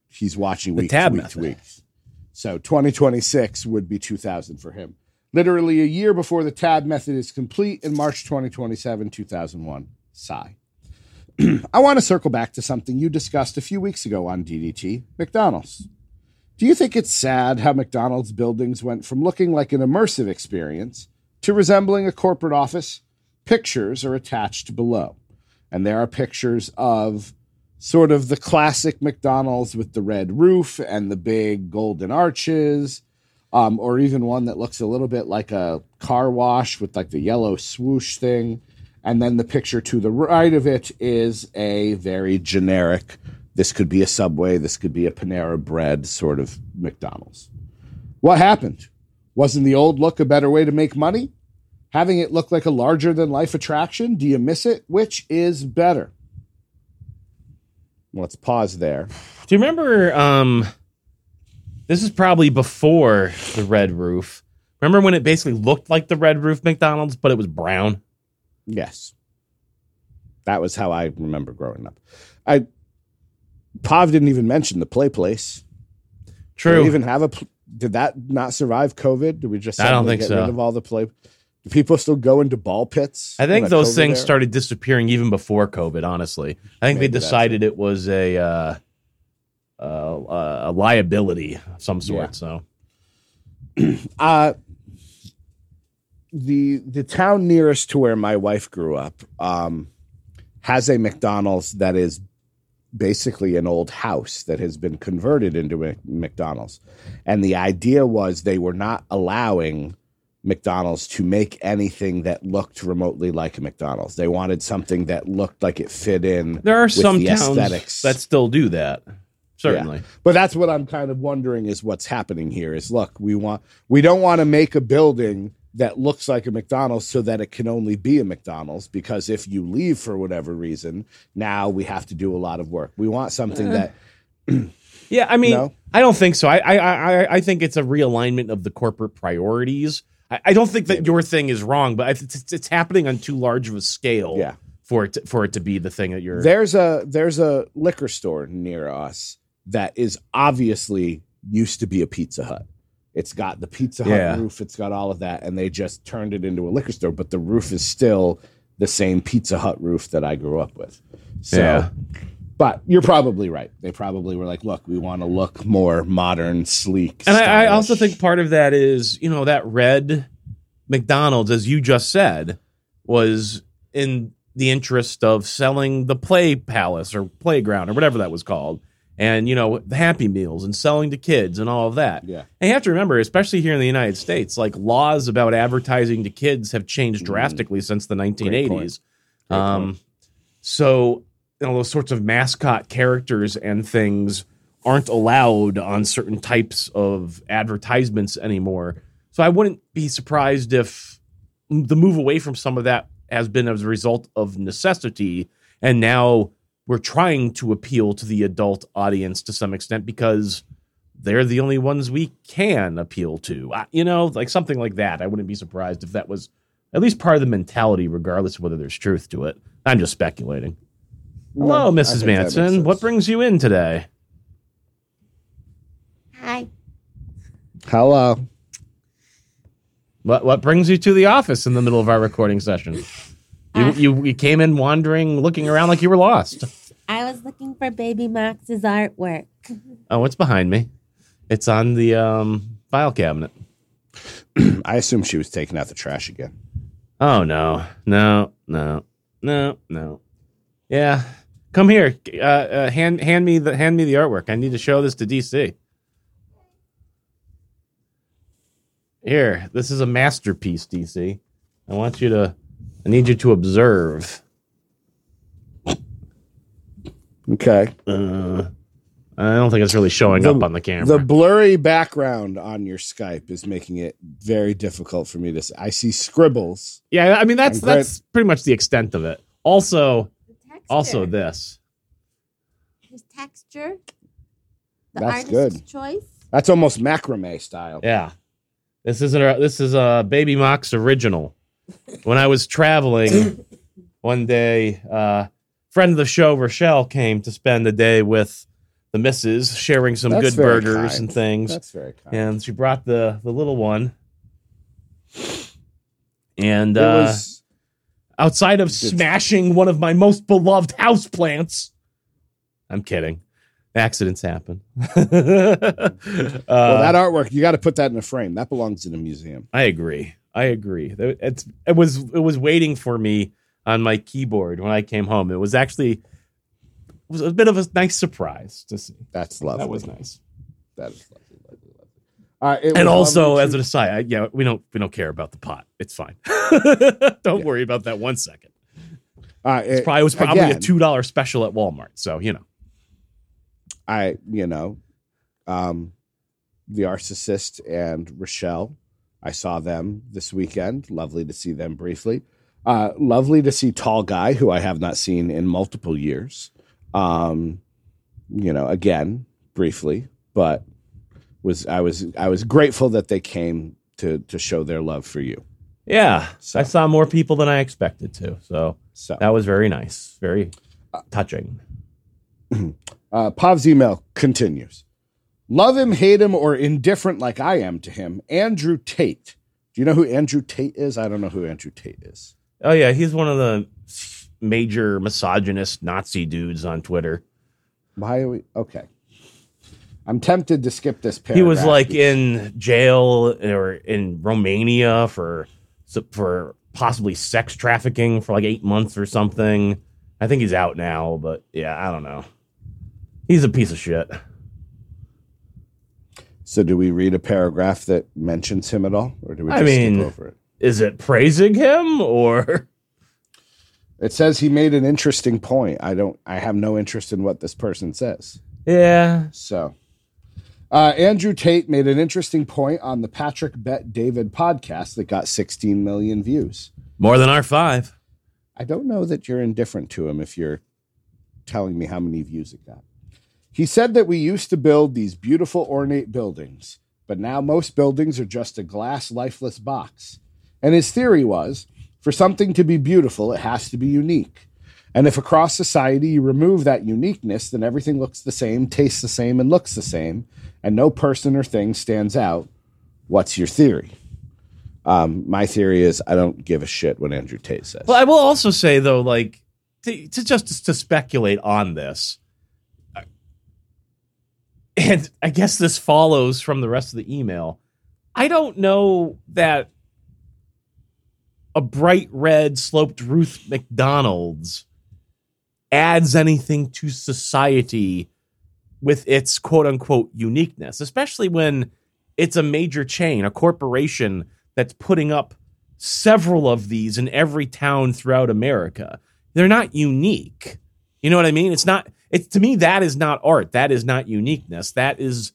he's watching week tab to week method. to week. So 2026 would be 2000 for him. Literally a year before the tab method is complete in March 2027, 2001. Sigh. I want to circle back to something you discussed a few weeks ago on DDT McDonald's. Do you think it's sad how McDonald's buildings went from looking like an immersive experience to resembling a corporate office? Pictures are attached below, and there are pictures of sort of the classic McDonald's with the red roof and the big golden arches, um, or even one that looks a little bit like a car wash with like the yellow swoosh thing. And then the picture to the right of it is a very generic, this could be a Subway, this could be a Panera Bread sort of McDonald's. What happened? Wasn't the old look a better way to make money? Having it look like a larger than life attraction? Do you miss it? Which is better? Let's pause there. Do you remember? Um, this is probably before the red roof. Remember when it basically looked like the red roof McDonald's, but it was brown? Yes. That was how I remember growing up. I Pav didn't even mention the play place. True. we even have a did that not survive COVID? Did we just I don't think get so. rid of all the play? Do people still go into ball pits? I think those COVID things era? started disappearing even before COVID. Honestly, I think Maybe they decided it was a uh, uh, a liability of some sort. Yeah. So uh the the town nearest to where my wife grew up um has a McDonald's that is basically an old house that has been converted into a McDonald's. And the idea was they were not allowing McDonald's to make anything that looked remotely like a McDonald's. They wanted something that looked like it fit in. there are with some the towns aesthetics. that still do that. Certainly. But that's what I'm kind of wondering is what's happening here is look, we want we don't want to make a building that looks like a McDonald's so that it can only be a McDonald's because if you leave for whatever reason, now we have to do a lot of work. We want something uh. that Yeah, I mean, No? I don't think so. I, I, I, I think it's a realignment of the corporate priorities. I, I don't think that your thing is wrong, but it's, it's, it's happening on too large of a scale. Yeah. For it to, for it to be the thing that you're. there's a there's a liquor store near us that is obviously used to be a Pizza Hut. It's got the Pizza Hut Yeah. roof, it's got all of that, and they just turned it into a liquor store, but the roof is still the same Pizza Hut roof that I grew up with. So Yeah. But you're probably right. They probably were like, look, we want to look more modern, sleek. And I, I also think part of that is, you know, that red McDonald's, as you just said, was in the interest of selling the play palace or playground or whatever that was called. And, you know, the Happy Meals and selling to kids and all of that. Yeah. And you have to remember, especially here in the United States, like laws about advertising to kids have changed drastically since the 1980s. Mm. Great Um, so, you know, those sorts of mascot characters and things aren't allowed on certain types of advertisements anymore. So I wouldn't be surprised if the move away from some of that has been as a result of necessity. And now we're trying to appeal to the adult audience to some extent because they're the only ones we can appeal to. I- You know, like something like that. I wouldn't be surprised if that was at least part of the mentality, regardless of whether there's truth to it. I'm just speculating. Hello, No, Mrs. think that makes Manson. What brings you in today? Hi. Hello. What what brings you to the office in the middle of our recording session? You, Uh. you you came in wandering, looking around like you were lost. I was looking for Baby Max's artwork. Oh, what's behind me? It's on the um, file cabinet. I assume she was taking out the trash again. Oh no, no, no, no, no. Yeah, come here. Uh, uh, hand hand me the hand me the artwork. I need to show this to DC. Here, this is a masterpiece, DC. I want you to. I need you to observe. Okay. Uh, I don't think it's really showing The- up on the camera. The blurry background on your Skype is making it very difficult for me to see. I see scribbles. yeah, I mean that's I'm that's pretty much the extent of it. Also. Also this. His texture. The That's artist's good. choice. That's almost macrame style. Yeah. This isn't a, this is a Baby Mox original. When I was traveling one day, uh friend of the show Rochelle came to spend the day with the missus, sharing some That's good very burgers kind. and things. That's very kind. and she brought the the little one. And it uh was outside of smashing one of my most beloved houseplants. I'm kidding. Accidents happen. uh, well, that artwork. You got to put that in a frame. That belongs in a museum. I agree. I agree. It's it was it was waiting for me on my keyboard when I came home. It was actually it was a bit of a nice surprise to see. That's lovely. That was nice. That is lovely, lovely, lovely. Uh, And also, as an aside, I, yeah, we don't we don't care about the pot. It's fine. don't Yeah. worry about that one second. uh, It's it- probably it was probably a two dollar special at Walmart. So you know. I, you know, um, the Arcicist and Rochelle. I saw them this weekend. Lovely to see them briefly. Uh, lovely to see Tall Guy, who I have not seen in multiple years. Um, you know, again, briefly, but was I was I was grateful that they came to to show their love for you. Yeah, So- I saw more people than I expected to. So So that was very nice, very touching. Uh, Pav's email continues. Love him, hate him, or indifferent like I am to him. Andrew Tate. Do you know who Andrew Tate is? I don't know who Andrew Tate is. Oh yeah, he's one of the major misogynist Nazi dudes on Twitter. Why are we okay? I'm tempted to skip this paragraph. He was like in jail or in Romania for for possibly sex trafficking for like eight months or something. I think he's out now, but yeah, I don't know. He's a piece of shit. So, do we read a paragraph that mentions him at all, or do we I mean- skip over it? Is it praising him or? It says he made an interesting point. I don't. I have no interest in what this person says. Yeah, So, uh, Andrew Tate made an interesting point on the Patrick Bet David podcast that got 16 million views. more than our five. I don't know that you're indifferent to him if you're telling me how many views it got. He said that we used to build these beautiful, ornate buildings, but now most buildings are just a glass, lifeless box. And his theory was for something to be beautiful, it has to be unique. And if across society you remove that uniqueness, then everything looks the same, tastes the same, and looks the same, and no person or thing stands out. What's your theory? Um, my theory is I don't give a shit what Andrew Tate says. Well, I will also say though, like to, to just to speculate on this, and I guess this follows from the rest of the email. I don't know that a bright red sloped Ruth McDonald's adds anything to society with its quote unquote uniqueness, especially when it's a major chain, a corporation that's putting up several of these in every town throughout America. They're not unique. You know what I mean? It's not it's to me that is not art. That is not uniqueness. That is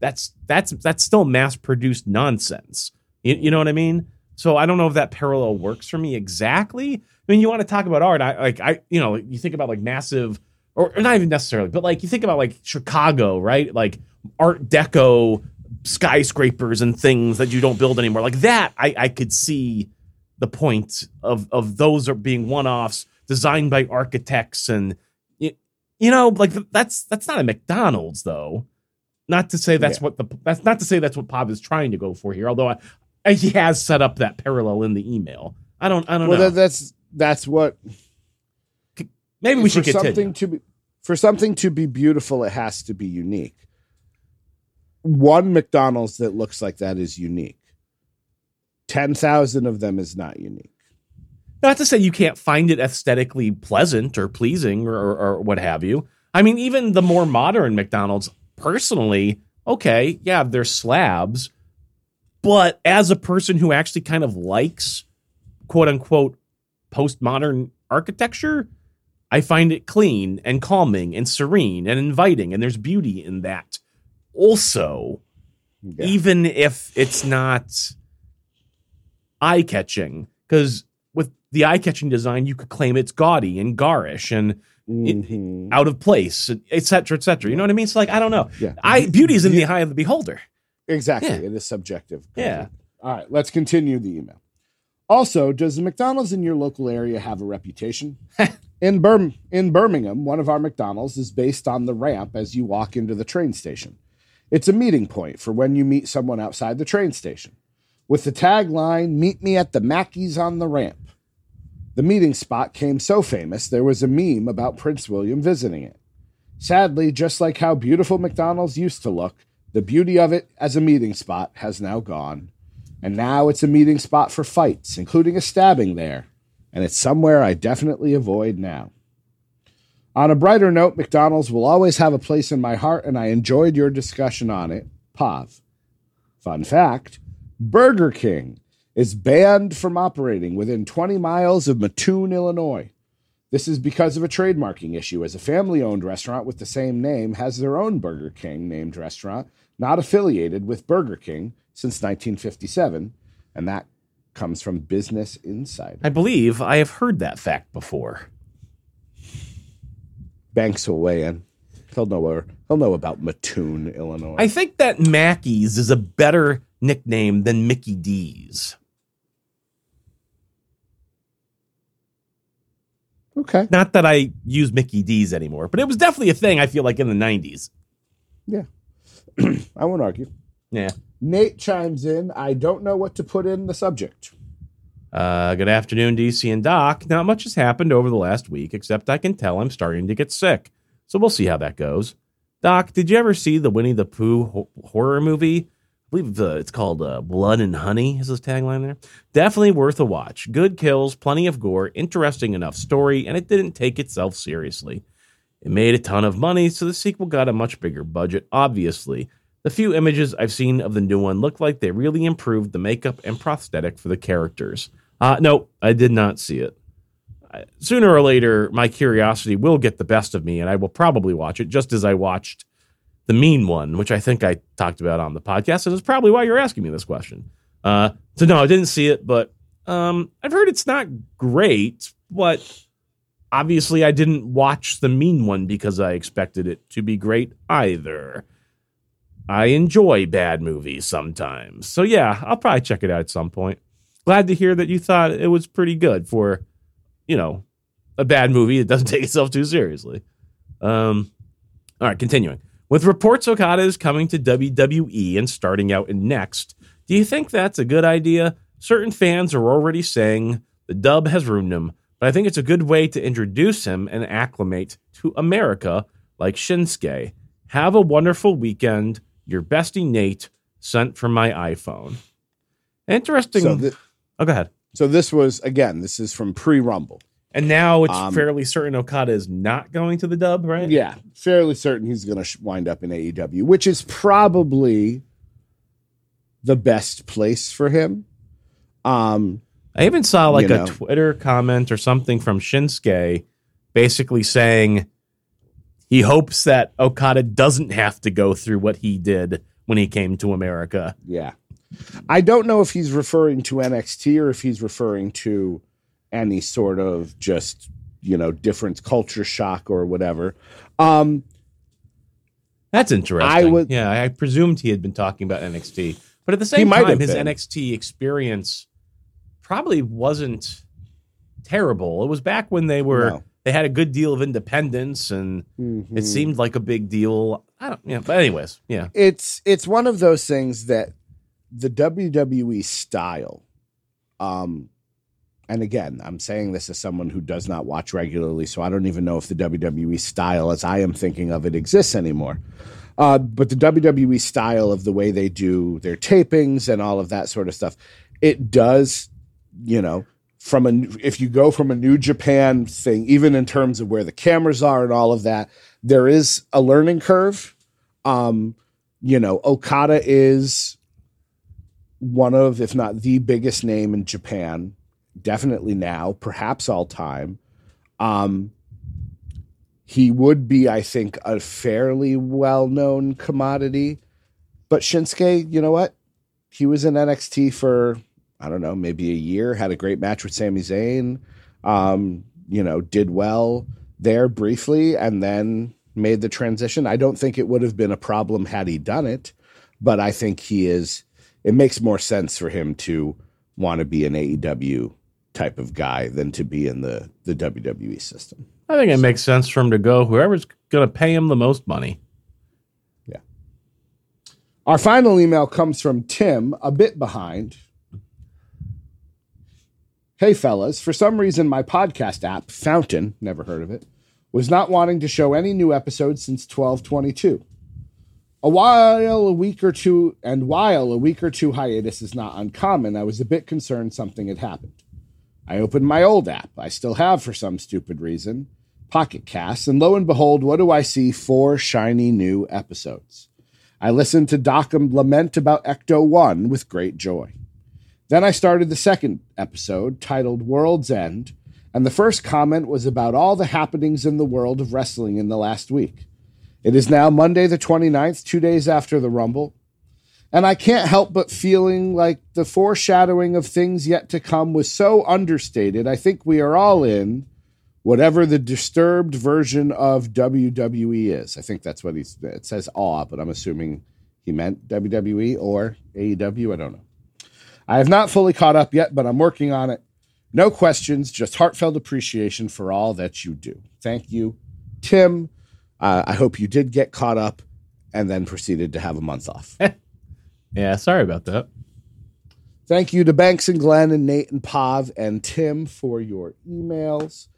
that's that's that's still mass produced nonsense. You, you know what I mean? So I don't know if that parallel works for me exactly. I mean, you want to talk about art, I like I you know, you think about like massive or, or not even necessarily, but like you think about like Chicago, right? Like Art Deco skyscrapers and things that you don't build anymore. Like that, I, I could see the point of of those are being one offs designed by architects and y- you know like that's that's not a McDonald's though. Not to say that's Yeah. what the that's not to say that's what Pop is trying to go for here. Although I, I- he has set up that parallel in the email. I don't I don't Well, know. that, that's that's what Maybe we should for continue. something to be for something to be beautiful. It has to be unique. One McDonald's that looks like that is unique. Ten thousand of them is not unique. Not to say you can't find it aesthetically pleasant or pleasing or, or, or what have you. I mean, even the more modern McDonald's, personally, okay, yeah, they're slabs. But as a person who actually kind of likes quote unquote postmodern architecture, I find it clean and calming and serene and inviting. And there's beauty in that. Also, Yeah. even if it's not eye catching, because with the eye catching design, you could claim it's gaudy and garish and Mhm. out of place, et cetera, et cetera. You know what I mean? It's like, I don't know. Yeah. I, beauty is in the eye of the beholder. Exactly. Yeah. It is subjective. Yeah. All right, let's continue the email. Also, does the McDonald's in your local area have a reputation? in in Birmingham, one of our McDonald's is based on the ramp as you walk into the train station. It's a meeting point for when you meet someone outside the train station. With the tagline, Meet me at the Mackey's on the ramp. The meeting spot came so famous there was a meme about Prince William visiting it. Sadly, just like how beautiful McDonald's used to look, the beauty of it as a meeting spot has now gone. And now it's a meeting spot for fights, including a stabbing there. And it's somewhere I definitely avoid now. On a brighter note, McDonald's will always have a place in my heart, and I enjoyed your discussion on it. Pav. Fun fact Burger King is banned from operating within 20 miles of Mattoon, Illinois. This is because of a trademarking issue, as a family owned restaurant with the same name has their own Burger King named restaurant, not affiliated with Burger King since 1957. And that comes from Business Insider. I believe I have heard that fact before. Banks will weigh in. He'll know he'll know about Mattoon, Illinois. I think that Mackey's is a better nickname than Mickey D's. okay. Not that I use Mickey D's anymore, but it was definitely a thing I feel like in the 90s. Yeah. I won't argue. Yeah. Nate chimes in. I don't know what to put in the subject. Uh, good afternoon, DC and Doc. Not much has happened over the last week, except I can tell I'm starting to get sick. So we'll see how that goes. Doc, did you ever see the Winnie the Pooh ho- horror movie? I believe the, it's called uh, Blood and Honey, is his tagline there. Definitely worth a watch. Good kills, plenty of gore, interesting enough story, and it didn't take itself seriously. It made a ton of money, so the sequel got a much bigger budget, obviously. The few images I've seen of the new one look like they really improved the makeup and prosthetic for the characters. Uh, no, I did not see it. Sooner or later, my curiosity will get the best of me, and I will probably watch it, just as I watched the Mean One, which I think I talked about on the podcast, and is probably why you're asking me this question. Uh, so no, I didn't see it, but um, I've heard it's not great, but obviously I didn't watch the Mean One because I expected it to be great either. I enjoy bad movies sometimes. So yeah, I'll probably check it out at some point. Glad to hear that you thought it was pretty good for, you know, a bad movie that doesn't take itself too seriously. Um, all right, continuing. With reports Okada is coming to WWE and starting out in Next, do you think that's a good idea? Certain fans are already saying the dub has ruined him, but I think it's a good way to introduce him and acclimate to America like Shinsuke. Have a wonderful weekend. Your bestie Nate sent from my iPhone. Interesting. So, th- oh, go ahead. so this was, again, this is from pre Rumble. And now it's Um, fairly certain Okada is not going to the dub, right? Yeah, fairly certain he's going to sh- wind up in AEW, which is probably the best place for him. Um, I even saw like You a know. Twitter comment or something from Shinsuke basically saying he hopes that Okada doesn't have to go through what he did when he came to America. yeah, I don't know if he's referring to NXT or if he's referring to any sort of just you know different culture shock or whatever. Um, That's interesting. I would- yeah, I presumed he had been talking about NXT, but at the same time, his been. NXT experience probably wasn't terrible. It was back when they were No. They had a good deal of independence, and mhm. it seemed like a big deal. I don't, know, but anyways, yeah, it's it's one of those things that the WWE style um and again I'm saying this as someone who does not watch regularly so I don't even know if the WWE style as I am thinking of it exists anymore uh, but the WWE style of the way they do their tapings and all of that sort of stuff it does you know from a if you go from a new Japan thing even in terms of where the cameras are and all of that there is a learning curve um you know, Okada is one of, if not the biggest name in Japan, definitely now, perhaps all time. Um, he would be, I think, a fairly well known commodity. But Shinsuke, you know what? He was in NXT for, I don't know, maybe a year, had a great match with Sami Zayn, um, you know, did well there briefly, and then made the transition. I don't think it would have been a problem had he done it, but I think he is. It makes more sense for him to want to be an AEW type of guy than to be in the the WWE system. I think it makes sense for him to go whoever's going to pay him the most money. Yeah. Our final email comes from Tim, a bit behind. Hey, fellas, for some reason, my podcast app, Fountain, never heard of it, was not wanting to show any new episodes since 1222. A while, a week or two, and while a week or two hiatus is not uncommon, I was a bit concerned something had happened. I opened my old app, I still have for some stupid reason, Pocket Cast, and lo and behold, what do I see? Four shiny new episodes. I listened to Dockham lament about Ecto 1 with great joy. Then I started the second episode titled World's End, and the first comment was about all the happenings in the world of wrestling in the last week. It is now Monday the 29th, two days after the Rumble, and I can't help but feeling like the foreshadowing of things yet to come was so understated. I think we are all in whatever the disturbed version of WWE is. I think that's what he's. It says awe, but I'm assuming he meant WWE or AEW. I don't know. I have not fully caught up yet, but I'm working on it. No questions, just heartfelt appreciation for all that you do. Thank you, Tim. Uh, I hope you did get caught up and then proceeded to have a month off. Yeah, sorry about that. Thank you to Banks and Glenn and Nate and Pav and Tim for your emails.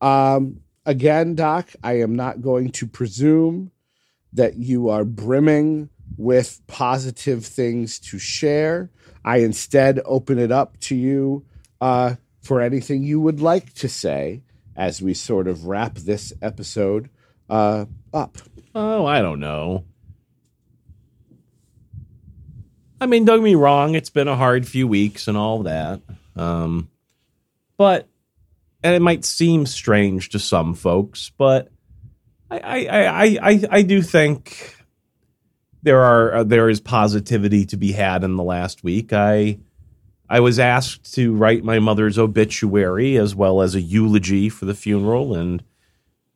Um, again, Doc, I am not going to presume that you are brimming with positive things to share. I instead open it up to you uh, for anything you would like to say as we sort of wrap this episode uh, up. Oh, I don't know. I mean, don't get me wrong, it's been a hard few weeks and all that. Um, but and it might seem strange to some folks, but I I I I, I do think there are uh, there is positivity to be had in the last week. I I was asked to write my mother's obituary as well as a eulogy for the funeral and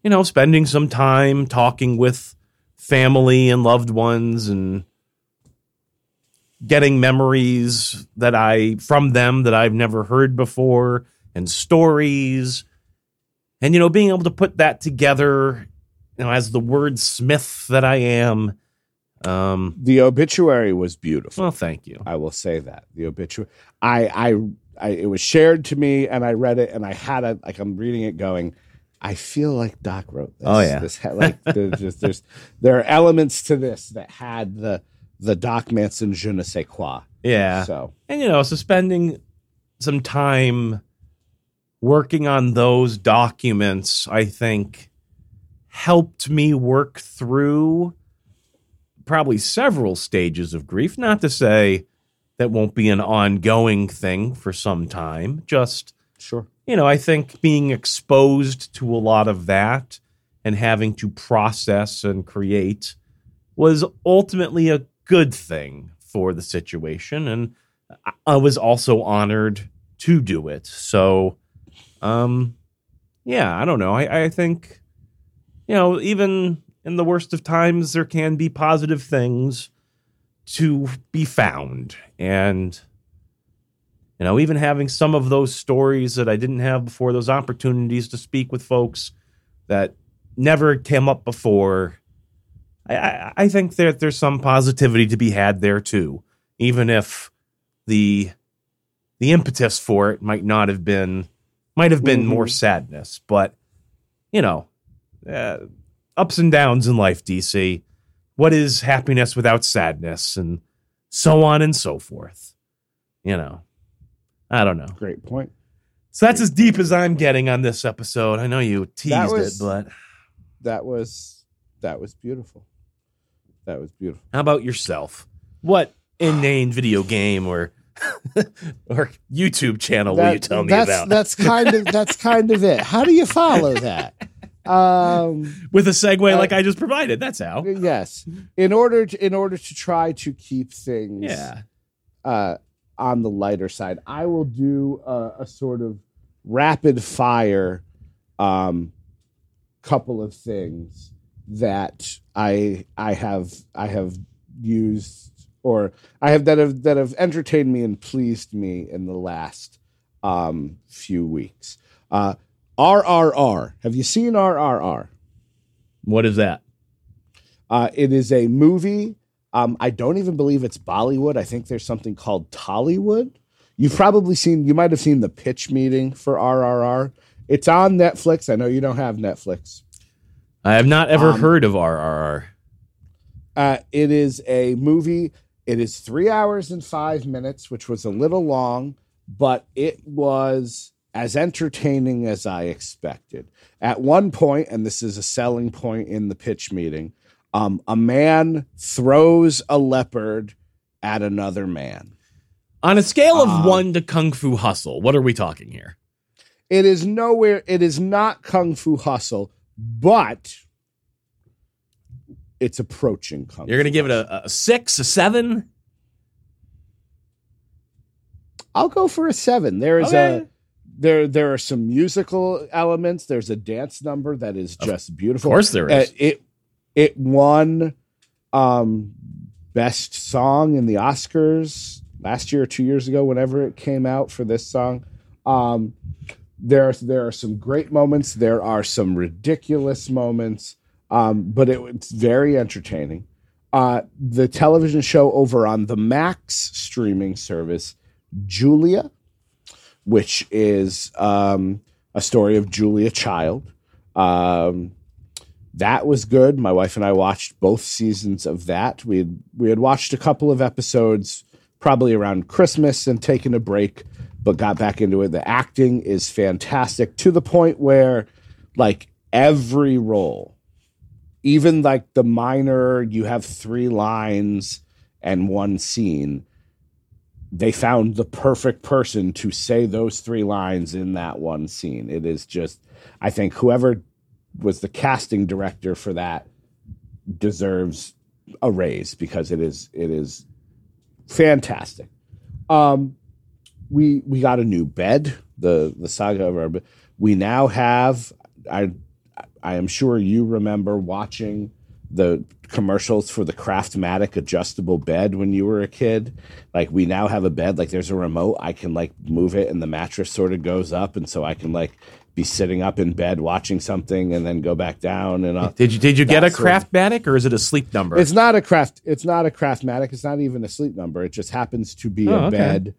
you know, spending some time talking with family and loved ones and getting memories that I from them that I've never heard before and stories and you know being able to put that together you know as the wordsmith that I am um The obituary was beautiful. well thank you I will say that the obituary. I, I, I, it was shared to me, and I read it, and I had a like. I'm reading it, going. I feel like Doc wrote this. Oh, yeah. this ha- like there's just there's there are elements to this that had the the Doc Manson je ne sais quoi. yeah So and you know so spending some time working on those documents i think helped me work through probably several stages of grief. Not to say that won't be an ongoing thing for some time just sure, you know i think being exposed to a lot of that and having to process and create was ultimately a good thing for the situation. And I- was also honored to do it. So um yeah, I don't know. I, I think, you know, even in the worst of times, there can be positive things to be found. And, you know, even having some of those stories that I didn't have before, those opportunities to speak with folks that never came up before, I, I, I think that there's some positivity to be had there too, even if the the impetus for it might not have been might have been more sadness, but you know, uh, ups and downs in life, DC. What is happiness without sadness, and so on and so forth. You know, I don't know. Great point. So that's as deep as I'm getting on this episode. I know you teased was- it, but That was that was beautiful. That was beautiful. how about yourself? What inane video game or or YouTube channel will you tell me that's, about? That's kind of that's kind of it. How do you follow that? Um, With a segue Uh, like I just provided. That's how. yes. In order to in order to try to keep things Yeah. uh, on the lighter side, I will do a, a sort of rapid fire um, couple of things that I I have I have used or I have that have that have entertained me and pleased me in the last um, few weeks. Uh, RRR. Have you seen RRR? What is that? Uh, it is a movie. Um, I don't even believe it's Bollywood. I think there's something called Tollywood. You've probably seen, you might have seen the pitch meeting for RRR. It's on Netflix. I know you don't have Netflix. I have not ever Um, heard of RRR. Uh, it is a movie. It is three hours and five minutes, which was a little long, but it was as entertaining as I expected. At one point, and this is a selling point in the pitch meeting, um, a man throws a leopard at another man. On a scale of um, one to Kung Fu Hustle, what are we talking here? It is nowhere, it is not Kung Fu Hustle, but it's approaching Kung You're going to give it a, a six, a seven? I'll go for a seven. There is Okay. a there there are some musical elements. There's a dance number that is just beautiful. Of course there is. It it won um best song in the Oscars last year or two years ago, whenever it came out for this song. Um there there are some great moments. There are some ridiculous moments. Um, but it, it's very entertaining. Uh, the television show over on the Max streaming service Julia, which is um, a story of Julia Child. Um, that was good. My wife and I watched both seasons of that. We had, we had watched a couple of episodes probably around Christmas and taken a break, but got back into it. The acting is fantastic to the point where, like, every role, even like the minor, you have three lines and one scene they found the perfect person to say those three lines in that one scene. It is just, I think whoever was the casting director for that deserves a raise because it is it is fantastic. Um, we we got a new bed. The the saga of our. We now have. I I am sure you remember watching the commercials for the Craftmatic adjustable bed when you were a kid. Like we now have a bed, like there's a remote. I can like move it and the mattress sort of goes up and so I can like be sitting up in bed watching something and then go back down and Did you did you get a That's sort of- Craftmatic or is it a sleep number? it's not a craft it's not a craftmatic it's not even a sleep number it just happens to be Oh, a okay. bed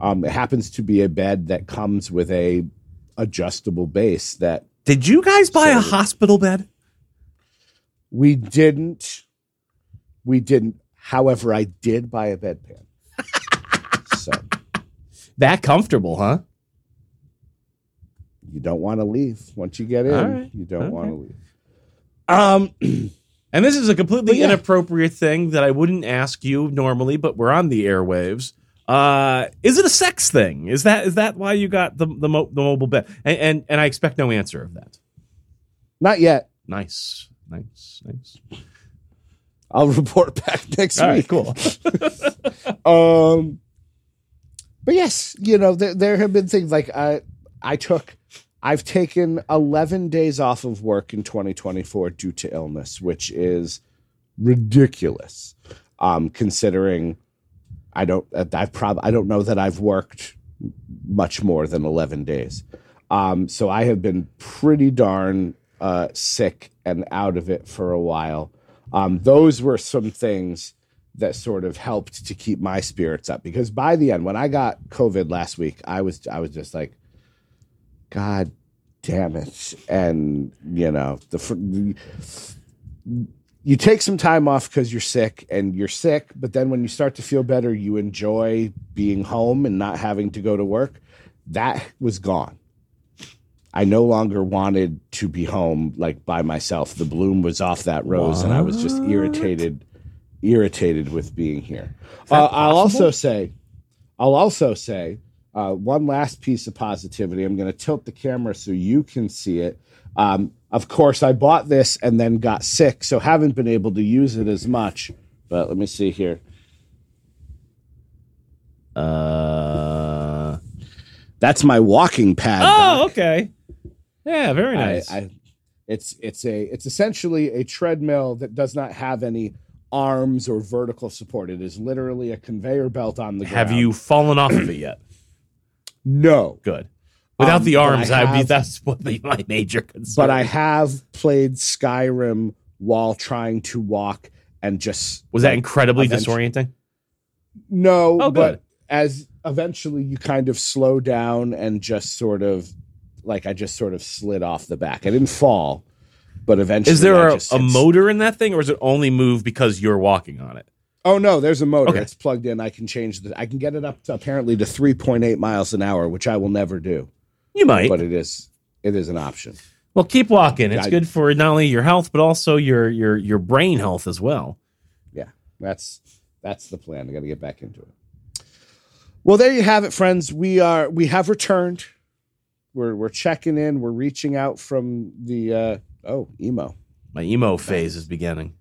um it happens to be a bed that comes with a adjustable base that did you guys buy a hospital bed? We didn't we didn't however i did buy a bedpan so That comfortable, huh? you don't want to leave once you get in right. you don't Okay. want to leave um And this is a completely yeah. inappropriate thing that I wouldn't ask you normally, but we're on the airwaves. Uh, is it a sex thing? Is that is that why you got the the, mo- the mobile bed? And, and and I expect no answer of that. not yet Nice, nice, nice. i'll report back next All week right, cool. Um, but yes, you know there there have been things like I I took I've taken 11 days off of work in 2024 due to illness, which is ridiculous. Um, considering I don't, I've probably, I don't know that I've worked much more than 11 days. Um, so I have been pretty darn uh, sick and out of it for a while. Um, those were some things that sort of helped to keep my spirits up because by the end, when I got COVID last week, I was I was just like, God damn it, and you know the. You take some time off because you're sick and you're sick, but then when you start to feel better, you enjoy being home and not having to go to work. That was gone. I no longer wanted to be home like by myself. The bloom was off that rose, and I was just irritated, irritated with being here. Uh, I'll also say, I'll also say uh, one last piece of positivity. I'm going to tilt the camera so you can see it. Um, of course, I bought this and then got sick, so haven't been able to use it as much. But let me see here. Uh, That's my walking pad. oh, Doc. okay. Yeah, very nice. I, it's it's a it's essentially a treadmill that does not have any arms or vertical support. It is literally a conveyor belt on the ground. Have you fallen off of it yet? No, Good. Without Um, the but I arms, I'd be that's what be my major concern. but I have played Skyrim while trying to walk and just was that incredibly eventually- disorienting. No, Oh, but good. as eventually you kind of slow down and just sort of like I just sort of slid off the back. I didn't fall, but eventually Is there I a, just a motor in that thing, or is it only move because you're walking on it? Oh no, there's a motor. Okay. It's plugged in. I can change the. I can get it up to apparently to 3.8 miles an hour, which I will never do, You might. but it is it is an option. well, keep walking. It's I- good for not only your health but also your your your brain health as well. Yeah, that's that's the plan. I got to get back into it. Well, there you have it, friends. We are we have returned. We're we're checking in. We're reaching out from the uh, oh emo. My emo phase is beginning.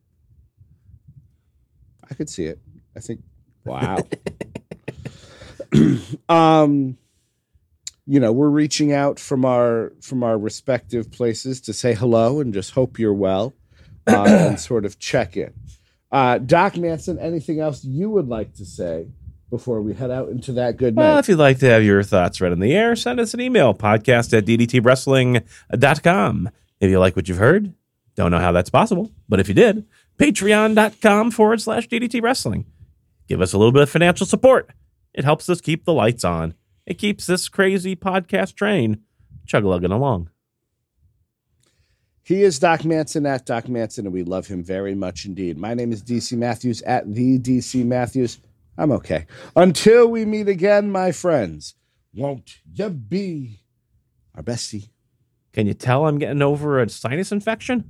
I could see it. I think. Wow. um, you know, we're reaching out from our from our respective places to say hello and just hope you're well, uh, and sort of check in. Uh, Doc Manson, anything else you would like to say before we head out into that good night. Well, if you'd like to have your thoughts read in the air, send us an email, podcast at ddtwrestling.com. If you like what you've heard, don't know how that's possible, but if you did, patreon.com forward slash DDT Wrestling. Give us a little bit of financial support. It helps us keep the lights on. It keeps this crazy podcast train chug-lugging along. He is Doc Manson at Doc Manson, and we love him very much indeed. My name is DC Matthews at the DC Matthews. I'm okay. Until we meet again, my friends, won't you be our bestie? Can you tell I'm getting over a sinus infection?